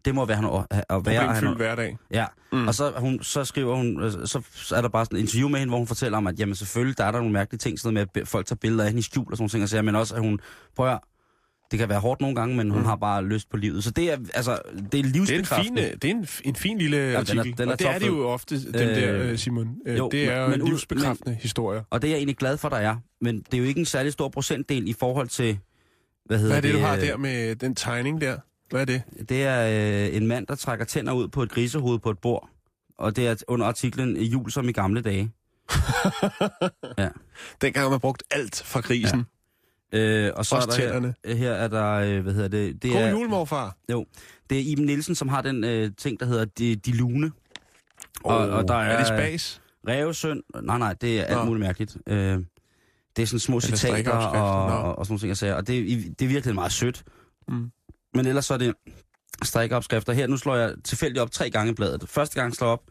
D: det må være at være. At have
E: Problemfyldt hverdag.
D: ja,
E: Mm.
D: og så, hun, så skriver hun, øh, så, så er der bare sådan et interview med hende, hvor hun fortæller om, at jamen selvfølgelig, der er der nogle mærkelige ting, sådan noget med, at folk tager billeder af hende i skjul og sådan nogle ting, og siger, men også, at hun, prøv at høre, det kan være hårdt nogle gange, men hun
E: Mm.
D: har bare lyst på livet. Så det er, altså, det er
E: Det er en
D: livsbekræftende.
E: fin, det er en, en fin lille
D: den er-
E: artikel.
D: den er
E: og det er det jo ofte,
D: Øh,
E: der, øh, Simon. Øh,
D: jo,
E: det er
D: men-
E: jo
D: men
E: livsbekræftende historier.
D: Og det er jeg egentlig glad for, der er. Men det er jo ikke en særlig stor procentdel i forhold til, hvad hedder
E: Hvad er det, du har
D: øh,
E: der med den tegning der? Hvad er det?
D: Det er øh, en mand, der trækker tænder ud på et grisehoved på et bord. Og det er under artiklen Jul som i gamle dage. [laughs]
E: Dengang har man brugt alt fra grisen.
D: Øh, og så
E: Også
D: er der
E: tænderne.
D: her, her er der, øh, hvad hedder det? Det
E: God
D: er,
E: jul, morfar.
D: det er Iben Nielsen, som har den øh, ting, der hedder De, de Lune. Og, og der er,
E: er det spas?
D: Rævesøn. Nej, nej, det er alt
E: Nå.
D: muligt mærkeligt. Øh, det er sådan små
E: Eller
D: citater og, og, og sådan nogle ting, jeg siger. Og det, er det er virkelig meget sødt.
E: Mm.
D: Men ellers så er det strikkeopskrifter. Her nu slår jeg tilfældigt op tre gange bladet. Første gang slår op,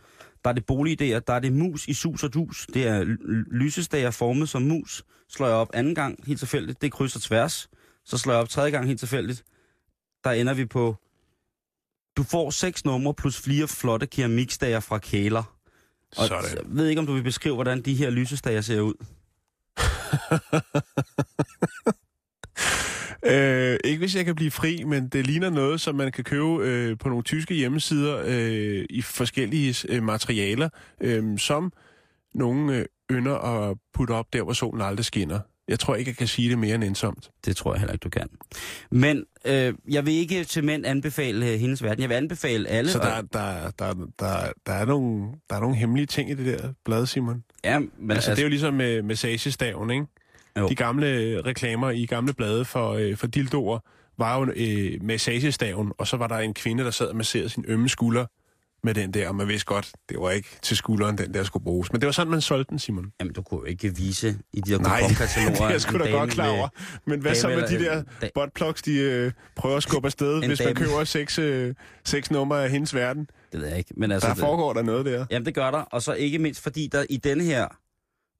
D: der er det boligidéer, der er det mus i sus og dus. Det er ly- lysestager formet som mus. Slår jeg op anden gang, helt tilfældigt, det er kryds og tværs. Så slår jeg op tredje gang, helt tilfældigt. Der ender vi på, du får seks numre plus flere flotte keramikstager fra kæler. Og
E: Sådan.
D: jeg ved ikke, om du vil beskrive, hvordan de her lysestager ser ud. [laughs]
E: Øh, ikke hvis jeg kan blive fri, men det ligner noget, som man kan købe øh, på nogle tyske hjemmesider øh, i forskellige øh, materialer, øh, som nogle øh, ynder at putte op der, hvor solen aldrig skinner. Jeg tror ikke, jeg kan sige det mere end ensomt.
D: Det tror jeg heller ikke, du kan. Men øh, jeg vil ikke til mænd anbefale øh, hendes verden. Jeg vil anbefale alle.
E: Så
D: og-
E: der, der, der, der, der, er nogle, der er nogle hemmelige ting i det der blad, Simon.
D: Ja, men
E: Altså, altså, det er jo ligesom med massagestaven, ikke?
D: Jo.
E: De gamle reklamer i gamle blade for, øh, for dildoer var jo øh, massagestaven, og så var der en kvinde, der sad og masserede sin ømme skulder med den der, og man vidste godt, det var ikke til skulderen, den der skulle bruges. Men det var sådan, man solgte den, Simon.
D: Jamen, du kunne jo ikke vise i de der
E: Nej, [laughs] det er jeg sgu da godt klar over. Men hvad så med de der buttplugs, de øh, prøver at skubbe [laughs] afsted, hvis man
D: dame.
E: køber seks, øh, seks numre af hendes verden?
D: Det ved jeg ikke. Men altså,
E: Der foregår der noget der.
D: Jamen, det gør der. Og så ikke mindst, fordi der i denne her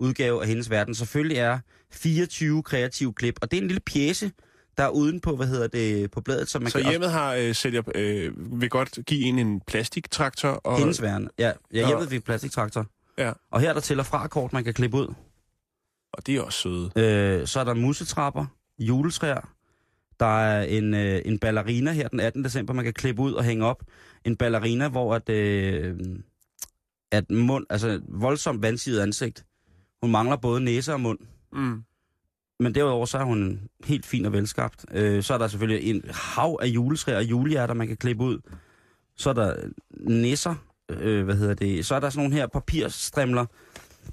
D: udgave af hendes verden selvfølgelig er 24 kreative klip. Og det er en lille pjæse, der er uden på, hvad hedder det, på bladet, som man
E: Så
D: kan...
E: hjemmet har øh, sælger, øh, vil godt give en en plastiktraktor. Og,
D: Hendes verden. Ja, ja
E: Og-
D: hjemmet fik plastiktraktor.
E: Ja.
D: Og her er der tæller fra kort, man kan klippe ud.
E: og det er også søde.
D: Øh, så er der musetrapper, juletræer. Der er en, øh, en ballerina her den 18. december, man kan klippe ud og hænge op. En ballerina, hvor at, øh, at mund, altså voldsomt vandsiget ansigt. Hun mangler både næse og mund.
E: Mm.
D: Men derudover så er hun helt fin og velskabt. Øh, så er der selvfølgelig en hav af juletræer og julehjerter, man kan klippe ud. Så er der nisser, øh, hvad hedder det. Så er der sådan nogle her papirstrimler.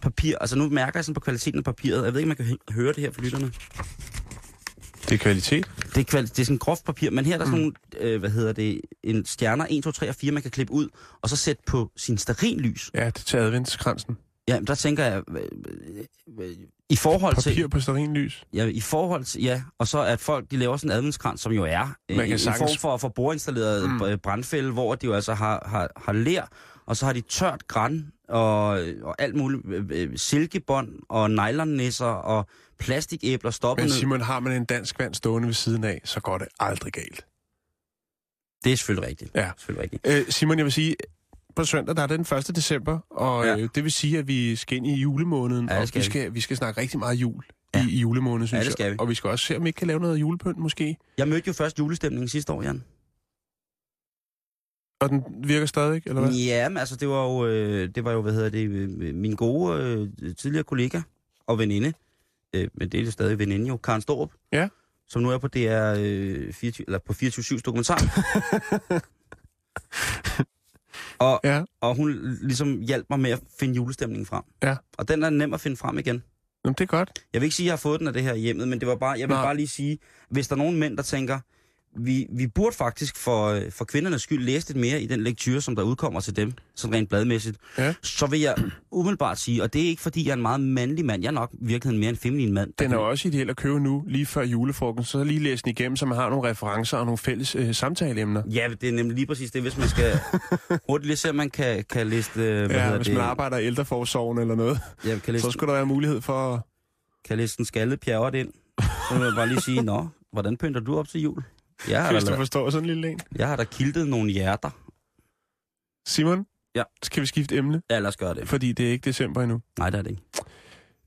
D: Papir, altså nu mærker jeg sådan på kvaliteten af papiret. Jeg ved ikke, om man kan hø- høre det her for lytterne.
E: Det er kvalitet.
D: Det er, kvali- det er sådan groft papir, men her er der sådan nogle, øh, hvad hedder det, en stjerner 1, 2, 3 og 4, man kan klippe ud, og så sætte på sin sterinlys.
E: Ja, det er til adventskransen.
D: Ja, men der tænker jeg, i forhold til...
E: Papir på sterinlys.
D: Ja, i forhold til, ja, og så at folk, de laver sådan en adventskrans, som jo er
E: Man
D: en,
E: kan
D: en
E: sagtens-
D: form for, for borinstalleret
E: Mm.
D: brandfælde, hvor de jo altså har, har, har lær, og så har de tørt græn og, og alt muligt, øh, øh, silkebånd og nylonnisser og plastikæbler stoppet
E: Men. Simon, har man en dansk vand stående ved siden af, så går det aldrig galt.
D: Det er selvfølgelig rigtigt.
E: Ja.
D: Selvfølgelig rigtigt.
E: Øh, Simon, jeg vil sige, på søndag der er det den 1. december, og
D: Ja.
E: øh, det vil sige, at vi skal ind i julemåneden,
D: Ja,
E: og vi
D: vi.
E: skal, vi skal snakke rigtig meget jul
D: Ja.
E: i, i julemåneden, synes
D: det skal
E: jeg.
D: vi.
E: Og vi skal også se, om vi ikke kan lave noget julepynt måske.
D: Jeg mødte jo først julestemningen sidste år, Jan.
E: Og den virker stadig, eller hvad?
D: Ja, men altså, det var jo, øh, det var jo hvad hedder det, øh, min gode øh, tidligere kollega og veninde, øh, men det er det stadig veninde jo, Karen Storup.
E: Ja.
D: Som nu er på DR øh, 24, eller på 24 dokumentar. [laughs] og,
E: Ja.
D: og hun ligesom hjalp mig med at finde julestemningen frem.
E: Ja.
D: Og den er nem at finde frem igen.
E: Jamen, det er godt.
D: Jeg vil ikke sige, at jeg har fået den af det her hjemmet, men det var bare, jeg vil
E: Nej.
D: bare lige sige, hvis der er nogen mænd, der tænker, vi, vi burde faktisk for, øh, for kvindernes skyld læse lidt mere i den lektyr, som der udkommer til dem, sådan rent bladmæssigt,
E: Ja.
D: så vil jeg umiddelbart sige, og det er ikke fordi, jeg er en meget mandlig mand, jeg er nok i virkeligheden mere en feminin mand.
E: Den er
D: kan-
E: også ideel at købe nu, lige før julefrokosten. Så lige læse den igennem, så man har nogle referencer og nogle fælles øh, samtaleemner.
D: Ja, det er nemlig lige præcis det, hvis man skal [laughs] hurtigt lige se, om man kan, kan læse det, hvad
E: Ja, hvis
D: det,
E: man arbejder i ældreforsorgen eller noget,
D: ja, kan, læse,
E: så skulle der være mulighed for... at-
D: kan læse den skaldede pjerret ind. Så vil jeg bare lige sige, nå, hvordan pynter du op til jul? Jeg har,
E: Hvis du forstår sådan en lille en.
D: jeg har da kiltet nogle hjerter.
E: Simon?
D: Ja.
E: Skal vi skifte emne?
D: Ja, lad os gøre det.
E: Fordi det er ikke december endnu.
D: Nej, det er det ikke.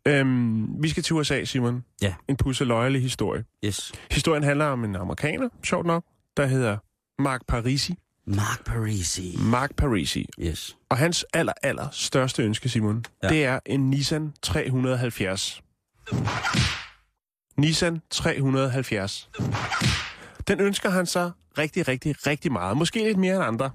E: Øhm, vi skal til USA, Simon.
D: Ja.
E: En pusseløjelig historie.
D: Yes.
E: Historien handler om en amerikaner, sjovt nok, der hedder Mark Parisi.
D: Mark Parisi.
E: Mark Parisi.
D: Yes.
E: Og hans aller, aller største ønske, Simon. Ja. det er en Nissan 370. Nissan 370. Den ønsker han sig rigtig, rigtig, rigtig meget. Måske lidt mere end andre.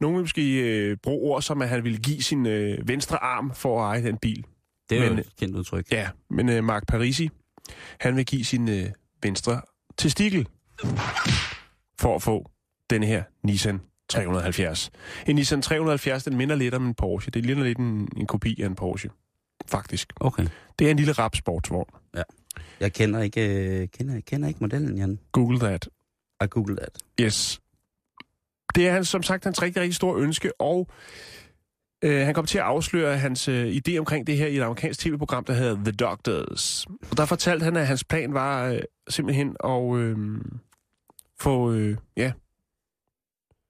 E: Nogle vil måske øh, bruge ord som, at han ville give sin øh, venstre arm for at eje den bil.
D: Det er men, jo et kendt udtryk.
E: Ja, men øh, Mark Parisi, han vil give sin øh, venstre testikel for at få denne her Nissan 370. En Nissan 370, den minder lidt om en Porsche. Det ligner lidt en, en kopi af en Porsche, faktisk.
D: Okay.
E: Det er en lille rap sportsvogn.
D: Jeg kender ikke, øh, kender, kender ikke modellen, Jan.
E: Google that.
D: I googled that.
E: Yes. Det er han, som sagt hans rigtig, rigtig store ønske, og øh, han kom til at afsløre hans øh, idé omkring det her i et amerikansk tv-program, der hedder The Doctors. Og der fortalte han, at hans plan var øh, simpelthen at øh, få, øh, ja,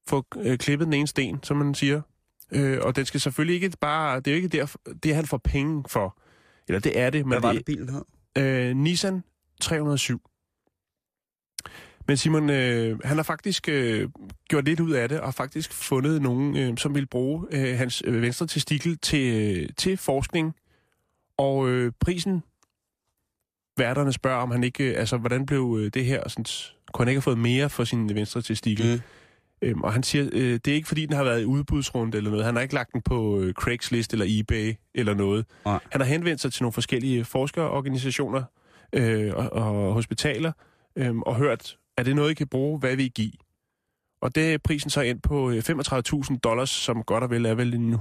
E: få øh, klippet den ene sten, som man siger. Øh, og den skal selvfølgelig ikke bare, det er jo ikke der, det han får penge for. Eller det er det, men
D: Hvad var
E: det,
D: det, bilen hed?
E: øh, Nissan 307. Men Simon, øh, han har faktisk øh, gjort lidt ud af det, og har faktisk fundet nogen, øh, som vil bruge øh, hans øh, venstre testikel til, øh, til forskning. Og øh, prisen, værterne spørger, om han ikke, øh, altså hvordan blev øh, det her, sådan, kunne han ikke have fået mere for sin venstre testikel?
D: Mm.
E: Øhm, og han siger, øh, det er ikke fordi, den har været i udbudsrunde eller noget. Han har ikke lagt den på øh, Craigslist eller eBay eller noget.
D: Nej.
E: Han har henvendt sig til nogle forskellige forskerorganisationer øh, og, og hospitaler øh, og hørt, er det noget, I kan bruge? Hvad vil I give? Og det er prisen så ind på øh, 35.000 dollars, som godt og vel er vel en 190.000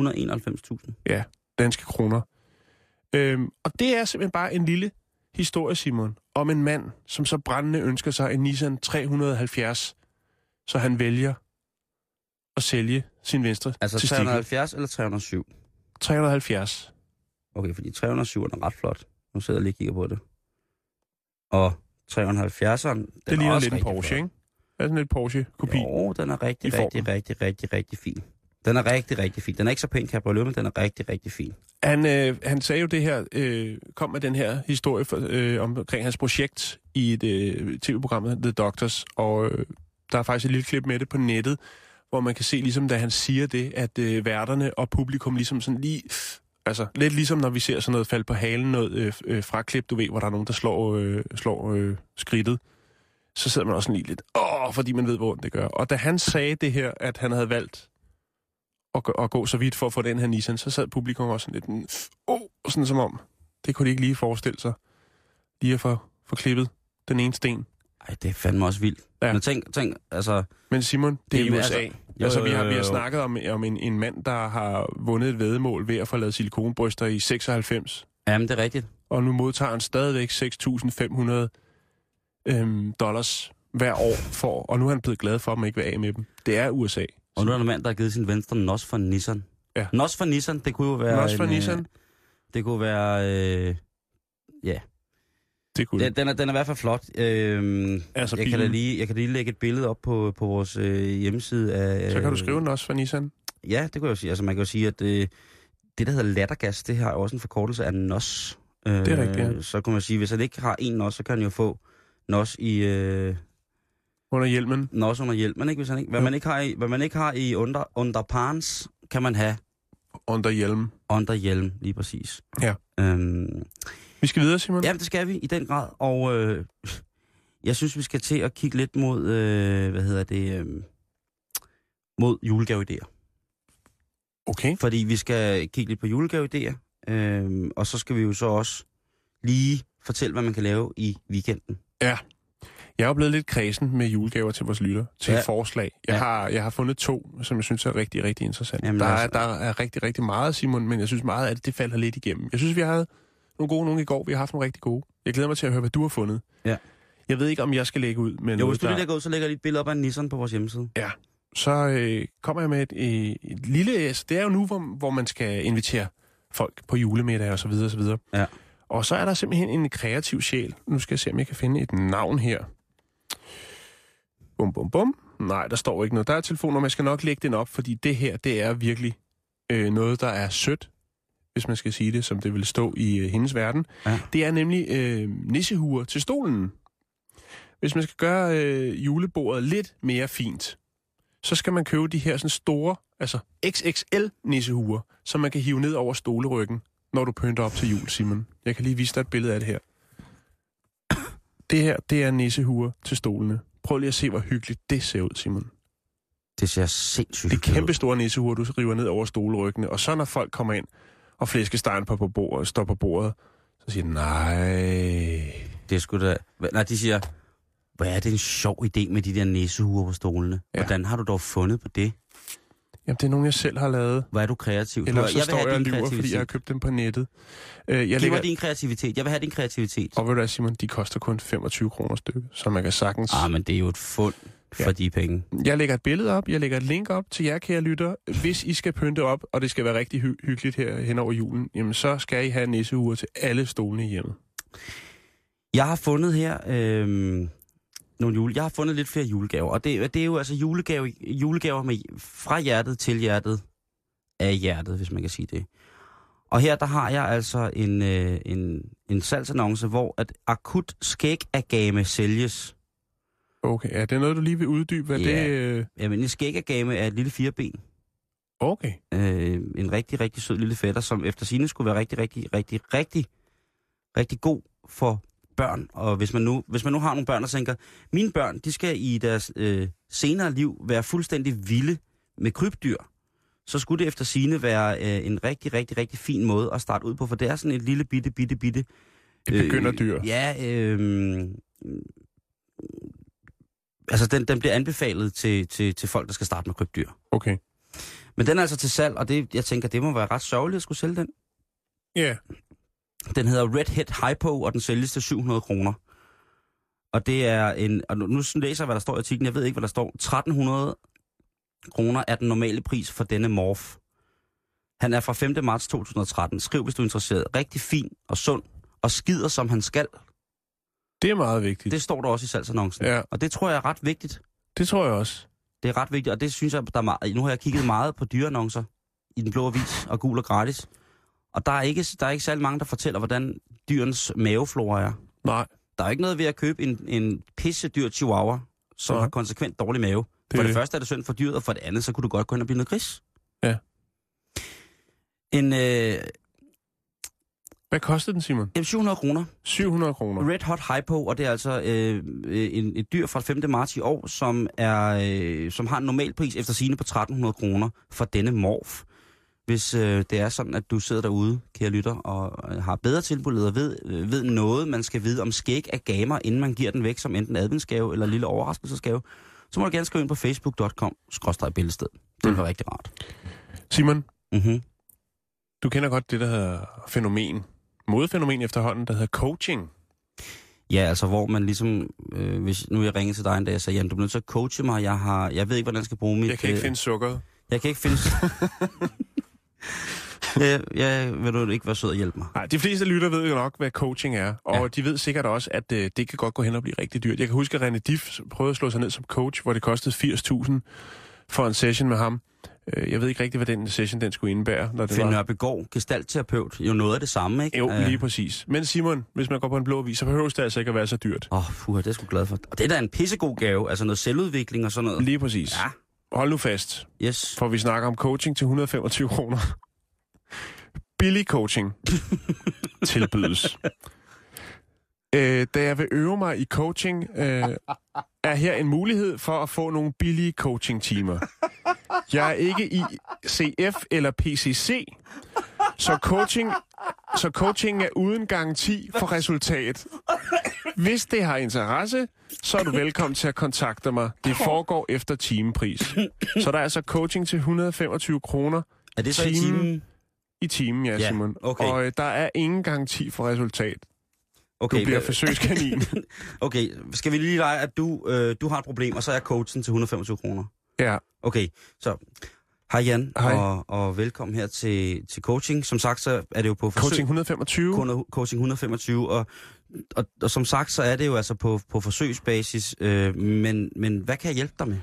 D: 191.000.
E: danske kroner. Øhm, og det er simpelthen bare en lille historie, Simon, om en mand, som så brændende ønsker sig en Nissan 370, så han vælger at sælge sin venstre
D: Altså
E: testikel.
D: 370 eller 307?
E: 370.
D: Okay, fordi 307 er ret flot. Nu sidder jeg lige og kigger på det. Og 370'eren, den
E: Det
D: er
E: ligner lidt en
D: rigtig
E: Porsche, ikke? Det er sådan lidt Porsche-kopi.
D: Jo, den er rigtig,
E: formen.
D: rigtig, rigtig, rigtig, rigtig fin. Den er rigtig, rigtig fin. Den er ikke så pæn cabriolet, men den er rigtig, rigtig fin.
E: Han, øh, han sagde jo det her, øh, kom med den her historie for, øh, omkring hans projekt i et øh, tv-program, The Doctors, og øh, der er faktisk et lille klip med det på nettet, hvor man kan se, ligesom da han siger det, at øh, værterne og publikum ligesom sådan lige, altså lidt ligesom når vi ser sådan noget falde på halen, noget øh, øh, fraklip, du ved, hvor der er nogen, der slår, øh, slår øh, skridtet, så sidder man også lige lidt, åh, fordi man ved, hvor det gør. Og da han sagde det her, at han havde valgt at, gå- at gå så vidt for at få den her Nissan, så sad publikum også sådan lidt, åh, sådan som om, det kunne de ikke lige forestille sig, lige at få, få klippet den ene sten.
D: Ej, det er fandme også vildt.
E: Ja.
D: Men tænk, tænk, altså...
E: Men Simon, det er i
D: Jamen,
E: USA.
D: altså-
E: Altså, altså, vi har, vi har
D: jo.
E: snakket om, om en, en mand, der har vundet et vedmål ved at få lavet silikonbryster i 96,
D: Jamen, det er rigtigt.
E: og nu modtager han stadigvæk 6.500 øhm, dollars hver år for, og nu er han blevet glad for, at man ikke vil af med dem. Det er USA.
D: Og nu er der en mand, der har givet sin venstre nos for Nissan.
E: Ja.
D: Nos for Nissan, det kunne jo være...
E: Nos for
D: en, øh,
E: Nissan,
D: Det kunne være... Øh,
E: det kunne
D: den, den, er, den er i hvert fald flot. Øh,
E: Altså
D: jeg, kan da lige, jeg kan lige lægge et billede op på, på vores øh, hjemmeside af...
E: Så kan du
D: øh,
E: skrive Nos for Nissan.
D: Ja, det kan jeg jo sige. Altså, man kan jo sige, at øh, det, der hedder lattergas, det har jo også en forkortelse af NOS. Øh,
E: Det er rigtigt, ja.
D: Så kan man sige, hvis han ikke har en NOS, så kan han jo få NOS i øh,
E: Under hjelmen.
D: NOS under hjelmen, ikke? Hvis han ikke, hvad,
E: Jo.
D: man ikke har i, hvad man ikke har i under, underpants, kan man have
E: Under hjelmen.
D: under hjelm, lige præcis.
E: Ja.
D: Øhm,
E: Vi skal videre, Simon.
D: jamen, det skal vi i den grad, og øh, jeg synes, vi skal til at kigge lidt mod, øh, hvad hedder det, øh, mod julegaveidéer.
E: Okay.
D: Fordi vi skal kigge lidt på julegaveidéer, øh, og så skal vi jo så også lige fortælle, hvad man kan lave i weekenden.
E: Jeg er jo blevet lidt kredsen med julegaver til vores lytter, til
D: Ja.
E: ja. forslag. Jeg,
D: Ja.
E: ja. har, jeg har fundet to, som jeg synes er rigtig, rigtig.
D: Jamen,
E: Jamen, der, er,
D: os-
E: der er rigtig, rigtig meget, Simon, men jeg synes meget af det, det falder lidt igennem. Jeg synes, vi havde nogle gode nogle i går. Vi har haft nogle rigtig gode. Jeg glæder mig til at høre, hvad du har fundet.
D: Ja.
E: Jeg ved ikke, om jeg skal lægge ud med
D: Jo, hvis du
E: der...
D: lægger ud, så lægger jeg lige et billede op af en Nissan på vores hjemmeside.
E: Så øh, kommer jeg med et, øh, et lille... Altså, det er jo nu, hvor, hvor man skal invitere folk på julemiddag og så videre, og så videre.
D: Ja.
E: Og så er der simpelthen en kreativ sjæl. Nu skal jeg se, om jeg kan finde et navn her. Bum, bum, bum. Nej, der står ikke noget. Der er telefonnummer. Jeg skal nok lægge den op, fordi det her, det er virkelig øh, noget, der er sødt, hvis man skal sige det, som det vil stå i øh, hendes verden.
D: Ja.
E: Det er nemlig øh, nissehuer til stolen. Hvis man skal gøre øh, julebordet lidt mere fint, så skal man købe de her sådan store, altså XXL nissehuer, som man kan hive ned over stoleryggen, når du pynter op til jul, Simon. Jeg kan lige vise dig et billede af det her. Det her, det er nissehuer til stolene. Prøv lige at se, hvor hyggeligt det ser ud, Simon.
D: Det ser sindssygt
E: Det er kæmpe store nissehuer, du river ned over stoleryggene. Og så når folk kommer ind, og flæskestegen på, på bordet, står på bordet, så siger de, nej,
D: Det er sgu da... Nej, de siger, hvor er det en sjov idé med de der næsehuer på stolene.
E: Ja.
D: Hvordan har du dog fundet på det?
E: jamen det er nogen, jeg selv har lavet.
D: Hvor er du kreativ?
E: Eller så står jeg og lyver, fordi jeg har købt dem på nettet. Øh, jeg
D: Giv
E: lægger,
D: mig din kreativitet. Jeg vil have din kreativitet.
E: Og ved du hvad, Simon, de koster kun 25 kroner stykket, så man kan sagtens...
D: Ah, men det er jo et fund for
E: Ja.
D: de penge.
E: Jeg lægger et billede op, jeg lægger et link op til jer, kære lytter. Hvis I skal pynte op, og det skal være rigtig hy- hyggeligt her hen over julen, jamen så skal I have nissehuer til alle stolene i hjemmet.
D: Jeg har fundet her øhm, nogle jule. Jeg har fundet lidt flere julegaver, og det, det er jo altså julegave, julegaver med, fra hjertet til hjertet af hjertet, hvis man kan sige det. Og her der har jeg altså en, øh, en, en salgsannonce, hvor at akut skægagame sælges.
E: Okay, er det noget, du lige vil uddybe? Hvad
D: Ja.
E: det... Øh...
D: Jamen, en skægagame er et lille fireben.
E: Okay.
D: Øh, en rigtig, rigtig sød lille fætter, som efter sine skulle være rigtig, rigtig, rigtig, rigtig, rigtig god for børn, og hvis man nu, hvis man nu har nogle børn, der tænker, mine børn, de skal i deres øh, senere liv være fuldstændig vilde med krybdyr, så skulle det efter sine være øh, en rigtig, rigtig, rigtig fin måde at starte ud på, for det er sådan et lille bitte, bitte, bitte...
E: Et begynderdyr.
D: Øh, ja, øh, altså den, den bliver anbefalet til, til, til folk, der skal starte med krybdyr.
E: Okay.
D: Men den er altså til salg, og det, jeg tænker, det må være ret sørgeligt at skulle sælge den.
E: Ja. Yeah.
D: Den hedder Red Head Hypo, og den sælges til 700 kroner. Og det er en, og nu, nu læser jeg, hvad der står i artiklen, jeg ved ikke, hvad der står. 1300 kroner er den normale pris for denne morf. Han er fra 5. marts 2013. Skriv, hvis du er interesseret. Rigtig fin og sund, og skider, som han skal.
E: Det er meget vigtigt.
D: Det står der også i salgsannoncen.
E: Ja.
D: Og det tror jeg er ret vigtigt.
E: Det tror jeg også.
D: Det er ret vigtigt, og det synes jeg, der er meget. Nu har jeg kigget meget på dyreannoncer i den blå avis og gul og gratis. Og der er ikke, der er ikke særlig mange, der fortæller, hvordan dyrens maveflora er.
E: Nej.
D: Der er ikke noget ved at købe en, en pisse dyr chihuahua, som
E: Nej.
D: har konsekvent dårlig mave.
E: Det
D: for det,
E: det.
D: første er det synd for dyret, og for det andet, så kunne du godt gå hen og blive noget gris.
E: Ja.
D: En øh,
E: Hvad kostede den, Simon?
D: en 700 kroner.
E: 700 kroner.
D: Red Hot Hypo, og det er altså øh, øh, en, et dyr fra 5. marts i år, som, er, øh, som har en normal pris efter sine på 1300 kroner for denne morf. Hvis øh, det er sådan, at du sidder derude, kære lytter, og øh, har bedre tilbud, eller ved, øh, ved noget, man skal vide om skæg af gamer, inden man giver den væk som enten adventsgave eller lille overraskelsesgave, så må du gerne skrive ind på facebook.com billedsted. Det var rigtig rart.
E: Simon,
D: Mm-hmm.
E: du kender godt det, der hedder fænomen. Modefænomen efterhånden, der hedder coaching.
D: Ja, altså hvor man ligesom, øh, hvis nu jeg ringede til dig en dag og sagde, Jan, du er nødt til at coache mig, jeg, har, jeg ved ikke, hvordan jeg skal bruge mit...
E: Jeg kan ikke
D: øh,
E: finde sukkeret.
D: Jeg kan ikke finde... [laughs] [laughs] ja, ja, vil du ikke være sød og hjælpe mig?
E: Nej, de fleste lytter ved jo nok, hvad coaching er, og
D: ja.
E: de ved sikkert også, at øh, det kan godt gå hen og blive rigtig dyrt. Jeg kan huske, at René Diff prøvede at slå sig ned som coach, hvor det kostede 80.000 for en session med ham. Øh, Jeg ved ikke rigtig, hvad den session den skulle indebære. Når det
D: Finn
E: var.
D: Nørbegaard, gestaltterapeut, jo noget af det samme, ikke?
E: Jo,
D: Øh,
E: lige præcis. Men Simon, hvis man går på en blå vis, så behøver det altså ikke at være så dyrt.
D: Åh, oh, puha, det er sgu glad for. Og det er da en pissegod gave, altså noget selvudvikling og sådan noget.
E: Lige præcis.
D: Ja,
E: Hold nu fast,
D: yes.
E: for vi snakker om coaching til 125 kroner. Billig coaching [laughs] tilbydes. Øh, da jeg vil øve mig i coaching, øh, er her en mulighed for at få nogle billige coaching-timer. Jeg er ikke i CF eller PCC, så coaching, så coaching er uden garanti for resultat. Hvis det har interesse, så er du velkommen til at kontakte mig. Det foregår efter timepris. Så der er altså coaching til 125 kroner
D: Er det så i
E: Timen.
D: timen?
E: i timen, ja,
D: Ja,
E: Simon.
D: okay.
E: Og øh, der er ingen garanti for resultat.
D: Okay,
E: Du bliver
D: hvad-
E: forsøgskanin. [laughs]
D: okay, skal vi lige lege, at du, øh, du har et problem, og så er coachen til 125 kroner?
E: ja,
D: Okay, så hej Jan,
E: Hej.
D: Og, og velkommen her til, til coaching. Som sagt, så er det jo på forsøg.
E: coaching 125.
D: Kun- coaching 125, og, og, og som sagt, så er det jo altså på, på forsøgsbasis, øh, men, men hvad kan jeg hjælpe dig med?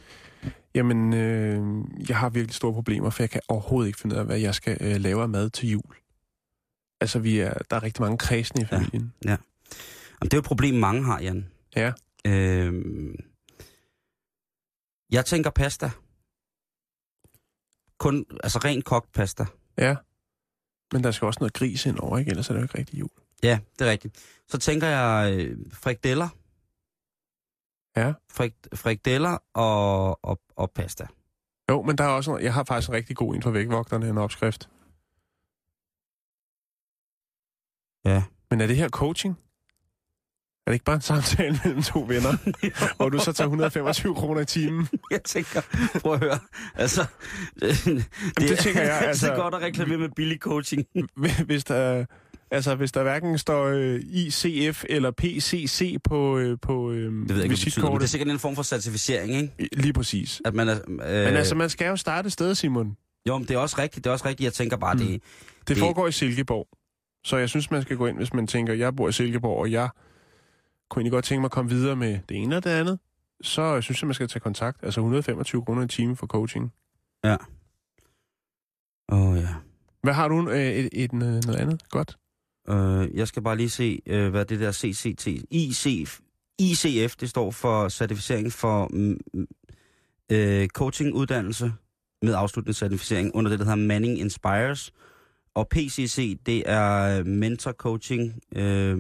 E: Jamen, øh, jeg har virkelig store problemer, for jeg kan overhovedet ikke finde ud af, hvad jeg skal øh, lave af mad til jul. Altså, vi er, der er rigtig mange kredsende i
D: Ja.
E: familien.
D: Jamen, det er jo et problem, mange har, Jan.
E: Ja.
D: Øhm, jeg tænker pasta. Kun, altså ren kogt pasta.
E: ja. Men der skal også noget gris ind over, ikke? Ellers er det jo ikke rigtig jul.
D: Ja, det er rigtigt. Så tænker jeg øh, frikadeller.
E: Ja.
D: Frik, frikadeller og, og, og pasta.
E: Jo, men der er også, en- jeg har faktisk en rigtig god en fra vægvogterne, en opskrift.
D: Ja.
E: Men er det her coaching? Er det ikke bare en samtale [laughs] mellem to venner, [laughs] hvor du så tager 125 kroner i timen? [laughs]
D: Jeg tænker, prøv at høre. Altså, det,
E: det tænker jeg,
D: Det er
E: altså-
D: godt at reklamere med billig coaching.
E: hvis der, altså, hvis der hverken står øh, ICF eller PCC på, øh, på øh,
D: Det ved jeg ikke, det betyder,
E: visitkortet.
D: det er sikkert en form for certificering, ikke?
E: Lige præcis.
D: At man er, øh,
E: Men altså, man skal jo starte et sted, Simon.
D: Jo, men det er også rigtigt. Det er også rigtigt. Jeg tænker bare,
E: Mm.
D: det,
E: Det,
D: Det-
E: foregår i Silkeborg. Så jeg synes, man skal gå ind, hvis man tænker, jeg bor i Silkeborg, og jeg kunne egentlig godt tænke mig at komme videre med det ene og det andet. Så synes jeg, man skal tage kontakt. Altså 125 kroner i time for coaching.
D: Åh oh, ja.
E: Hvad har du øh, et, et, noget noget andet? Godt.
D: Øh, jeg skal bare lige se, øh, hvad det der CCT... IC, ICF, det står for certificering for mm, mm, øh, coachinguddannelse med afslutningscertificering under det, der hedder Manning Inspires. Og PCC, det er mentor coaching. Øh,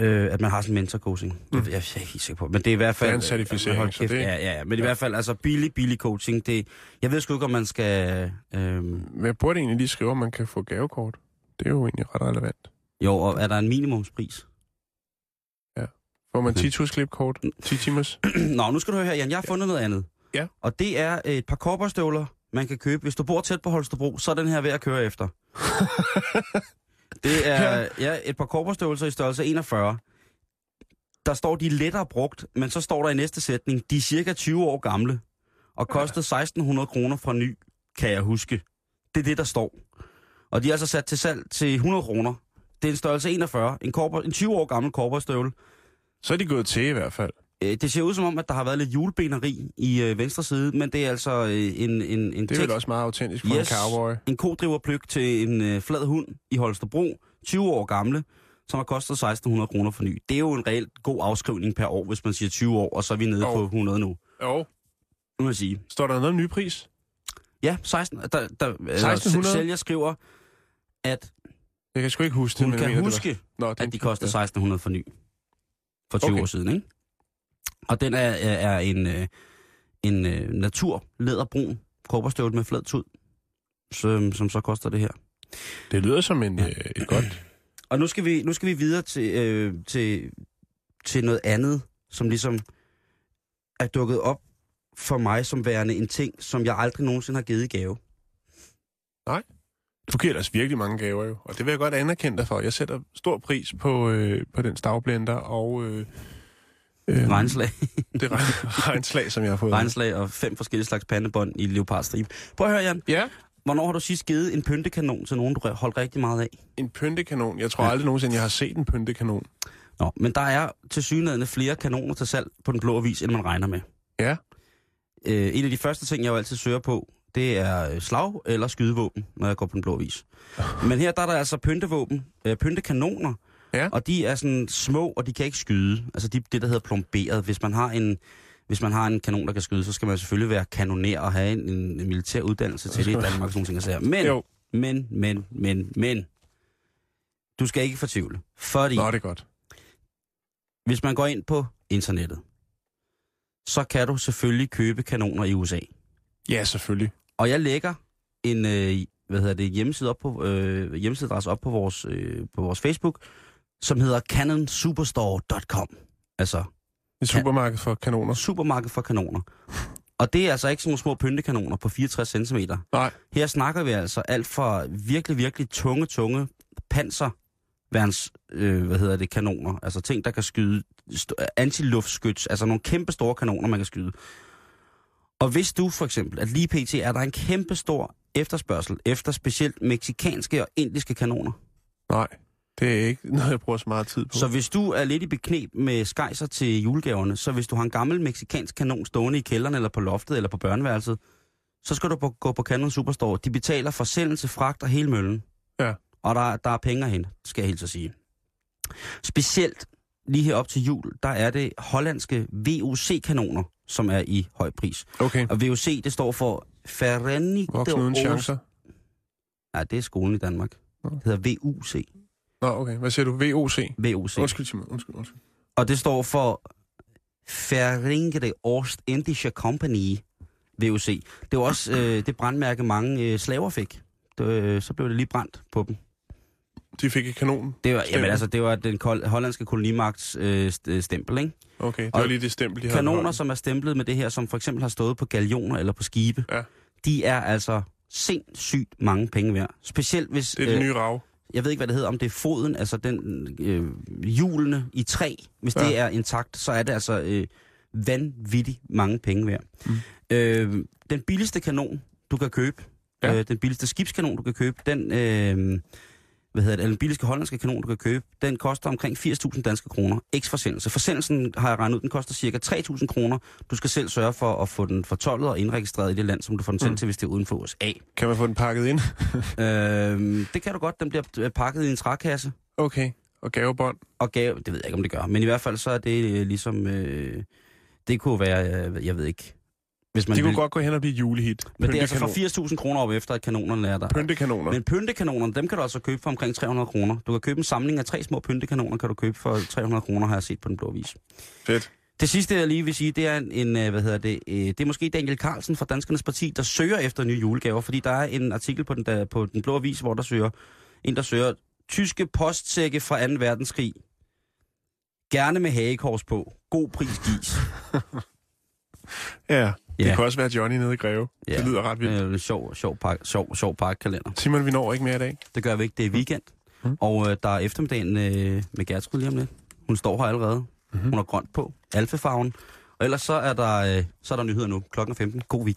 D: Øh, at man har sådan en mentor-coaching. Mm. Det, jeg, jeg er ikke helt sikker på. Men det er i hvert fald...
E: Det er en certificering, så
D: kæft,
E: det-
D: Ja, ja, ja. Men ja. i hvert fald, altså billig, billig coaching. Det, jeg ved sgu ikke, om man skal... Øh,
E: Men jeg burde egentlig lige skrive, om man kan få gavekort. Det er jo egentlig ret relevant.
D: jo, og er der en minimumspris?
E: Får man
D: Okay.
E: 10 klipkort? 10 timers? [clears throat]
D: Nå, nu skal du høre her, Jan. Jeg har fundet noget andet.
E: Ja.
D: Og det er et par korperstøvler, man kan købe. Hvis du bor tæt på Holstebro, så er den her ved at køre efter. [laughs] det er ja, et par korperstøvler i størrelse 41. Der står, de er lettere brugt, men så står der i næste sætning, de er cirka 20 år gamle og kostede 1600 kroner fra ny, kan jeg huske. Det er det, der står. Og de er altså sat til salg til 100 kroner. Det er en størrelse 41, en, korper, en 20 år gammel korperstøvle.
E: Så er de gået til i hvert fald.
D: Øh, Det ser ud som om, at der har været lidt julebeneri i øh, venstre side, men det er altså øh, en, en, en,
E: Det er vel også meget autentisk for
D: Yes.
E: en cowboy.
D: en kodriverpløk til en øh, flad hund i Holstebro, 20 år gamle, som har kostet 1600 kroner for ny. Det er jo en reelt god afskrivning per år, hvis man siger 20 år, og så er vi nede
E: Jo.
D: på 100 nu.
E: Jo.
D: Nu må jeg sige.
E: Står der noget ny pris?
D: Ja, 16, der, der,
E: 1600?
D: Sælger skriver, at
E: Jeg kan sgu ikke huske det,
D: hun
E: men jeg
D: kan
E: mener,
D: huske,
E: det var... Nå,
D: at de koster 1600 for ny. For 20
E: Okay.
D: år siden, ikke? Og den er, er en, øh, en øh, naturlæderbrun korperstøvle med flad tud, som, som så koster det her.
E: Det lyder som en,
D: Ja.
E: øh, et godt...
D: Og nu skal vi, nu skal vi videre til, øh, til, til noget andet, som ligesom er dukket op for mig som værende en ting, som jeg aldrig nogensinde har givet i gave.
E: Du giver os virkelig mange gaver jo, og det vil jeg godt anerkende dig for. Jeg sætter stor pris på, øh, på den stavblender og... Øh, øh,
D: Regnslag, [laughs]
E: Det regn- regnslag, som jeg har fået.
D: regnslag og fem forskellige slags pandebånd i leopardstribe. Prøv at høre, Jan.
E: Ja,
D: Hvornår har du sidst givet en pyntekanon til nogen, du holdt rigtig meget af?
E: en pyntekanon. Jeg tror
D: Ja.
E: aldrig nogensinde, jeg har set en pyntekanon.
D: Nå, men der er til synligheden flere kanoner til salg på den blå avis, end man regner med.
E: Ja.
D: Øh, en af de første ting, jeg jo altid søger på, det er øh, slag eller skydevåben, når jeg går på den blå avis. Men her der er der altså pyntevåben, øh, pyntekanoner,
E: Ja.
D: og de er sådan små, og de kan ikke skyde. Altså de, det, der hedder plomberet. Hvis man har en, hvis man har en kanon, der kan skyde, så skal man selvfølgelig være kanoner og have en, en, en militær uddannelse til det i Danmark, sådan nogle ting jeg siger. Men,
E: Jo.
D: men, men, men, men, du skal ikke fortvivle. Fordi
E: Nå, det er godt.
D: hvis man går ind på internettet, så kan du selvfølgelig købe kanoner i USA.
E: Ja, selvfølgelig.
D: Og jeg lægger en øh, hvad hedder det, hjemmeside op på, øh, hjemmesideadresse op på vores, øh, på vores Facebook, som hedder canonsuperstore.com. Altså
E: Et supermarked for kanoner.
D: supermarked for kanoner. Og det er altså ikke sådan nogle små pyntekanoner på 64 cm.
E: Nej.
D: Her snakker vi altså alt fra virkelig, virkelig tunge, tunge panserværns, øh, hvad hedder det, kanoner. Altså ting, der kan skyde antiluftskyts, altså nogle kæmpe store kanoner, man kan skyde. Og hvis du for eksempel, at lige pt. er der en kæmpe stor efterspørgsel efter specielt meksikanske og indiske kanoner.
E: Nej, det er ikke [laughs] noget, jeg bruger så meget tid på.
D: Så hvis du er lidt i beknep med skejser til julegaverne, så hvis du har en gammel meksikansk kanon stående i kælderen eller på loftet eller på børneværelset, så skal du på, gå på Canon Superstore. De betaler forsendelse, fragt og hele møllen.
E: Ja.
D: Og der, der er penge hente, skal jeg helt så sige. Specielt lige her op til jul, der er det hollandske VUC-kanoner, som er i høj pris.
E: Okay,
D: Og VUC, det står for Verenigde
E: voksen uden chancer.
D: Nej, det er skolen i Danmark. Det hedder VUC.
E: Nå, okay. Hvad siger du? VOC?
D: VUC.
E: Undskyld, Simon. Undskyld, undskyld.
D: Og det står for Verenigde Oost-Indische Company, VUC. Det var også øh, det brandmærke, mange øh, slaver fik. Det, øh, så blev det lige brændt på dem.
E: De fik et kanon.
D: Det var,
E: Stempel.
D: jamen, altså, det var den kol- hollandske kolonimagts øh, øh, stempel, ikke?
E: Okay, det
D: Og
E: var lige det stempel, de.
D: Kanoner, som er stemplet med det her, som for eksempel har stået på galioner eller på skibe,
E: Ja.
D: de er altså sindssygt mange penge værd. Specielt hvis...
E: Det er det nye rav.
D: Jeg ved ikke, hvad det hedder, om det er foden, altså den øh, hjulene i træ, hvis
E: Ja.
D: det er intakt, så er det altså øh, vanvittigt mange penge værd.
E: Mm.
D: Øh, den billigste kanon, du kan købe,
E: ja.
D: øh, den billigste skibskanon, du kan købe, den, øh, hvad hedder det, den billigste hollandske kanon, du kan købe, den koster omkring 80.000 danske kroner. Eks forsendelse. Forsendelsen har jeg regnet ud, den koster cirka 3.000 kroner. Du skal selv sørge for at få den fortollet og indregistreret i det land, som du får den sendt
E: Mm.
D: til, hvis det er uden for USA.
E: Kan man få den pakket ind? [laughs]
D: øh, det kan du godt. Den bliver pakket i en trækasse
E: Okay. Og gavebånd?
D: og gave, det ved jeg ikke, om det gør, men i hvert fald så er det øh, ligesom, øh, det kunne være, øh, jeg ved ikke, Hvis man
E: Det kunne
D: vil.
E: godt gå hen og blive julehit.
D: Men det er altså for 80.000 kroner op efter, at kanonerne er der.
E: Pyntekanoner.
D: Men pyntekanonerne, dem kan du altså købe for omkring 300 kroner. Du kan købe en samling af tre små pyntekanoner, kan du købe for 300 kroner, har jeg set på den blå vis.
E: Fedt.
D: Det sidste, jeg lige vil sige, det er en, en øh, hvad hedder det, øh, det er måske Daniel Carlsen fra Danskernes Parti, der søger efter nye julegaver, fordi der er en artikel på den, der, på den blå avis, hvor der søger, en der søger tyske postsække fra 2. verdenskrig. Gerne med hagekors på. God pris gives. [laughs]
E: Ja, det
D: Ja.
E: kan også være Johnny nede i Greve.
D: Ja.
E: Det lyder ret vildt.
D: Øh, sjov, sjov, park, sjov, sjov parkkalender.
E: Simon, vi når ikke mere i dag.
D: Det gør vi ikke. Det er weekend.
E: Mm.
D: Mm. Og øh, der er eftermiddagen øh, med Gertrud lige om lidt. Hun står her allerede. Mm-hmm. Hun har grønt på. Alfefarven. Og ellers så er der, øh, så er der nyheder nu. Klokken er 15. God weekend.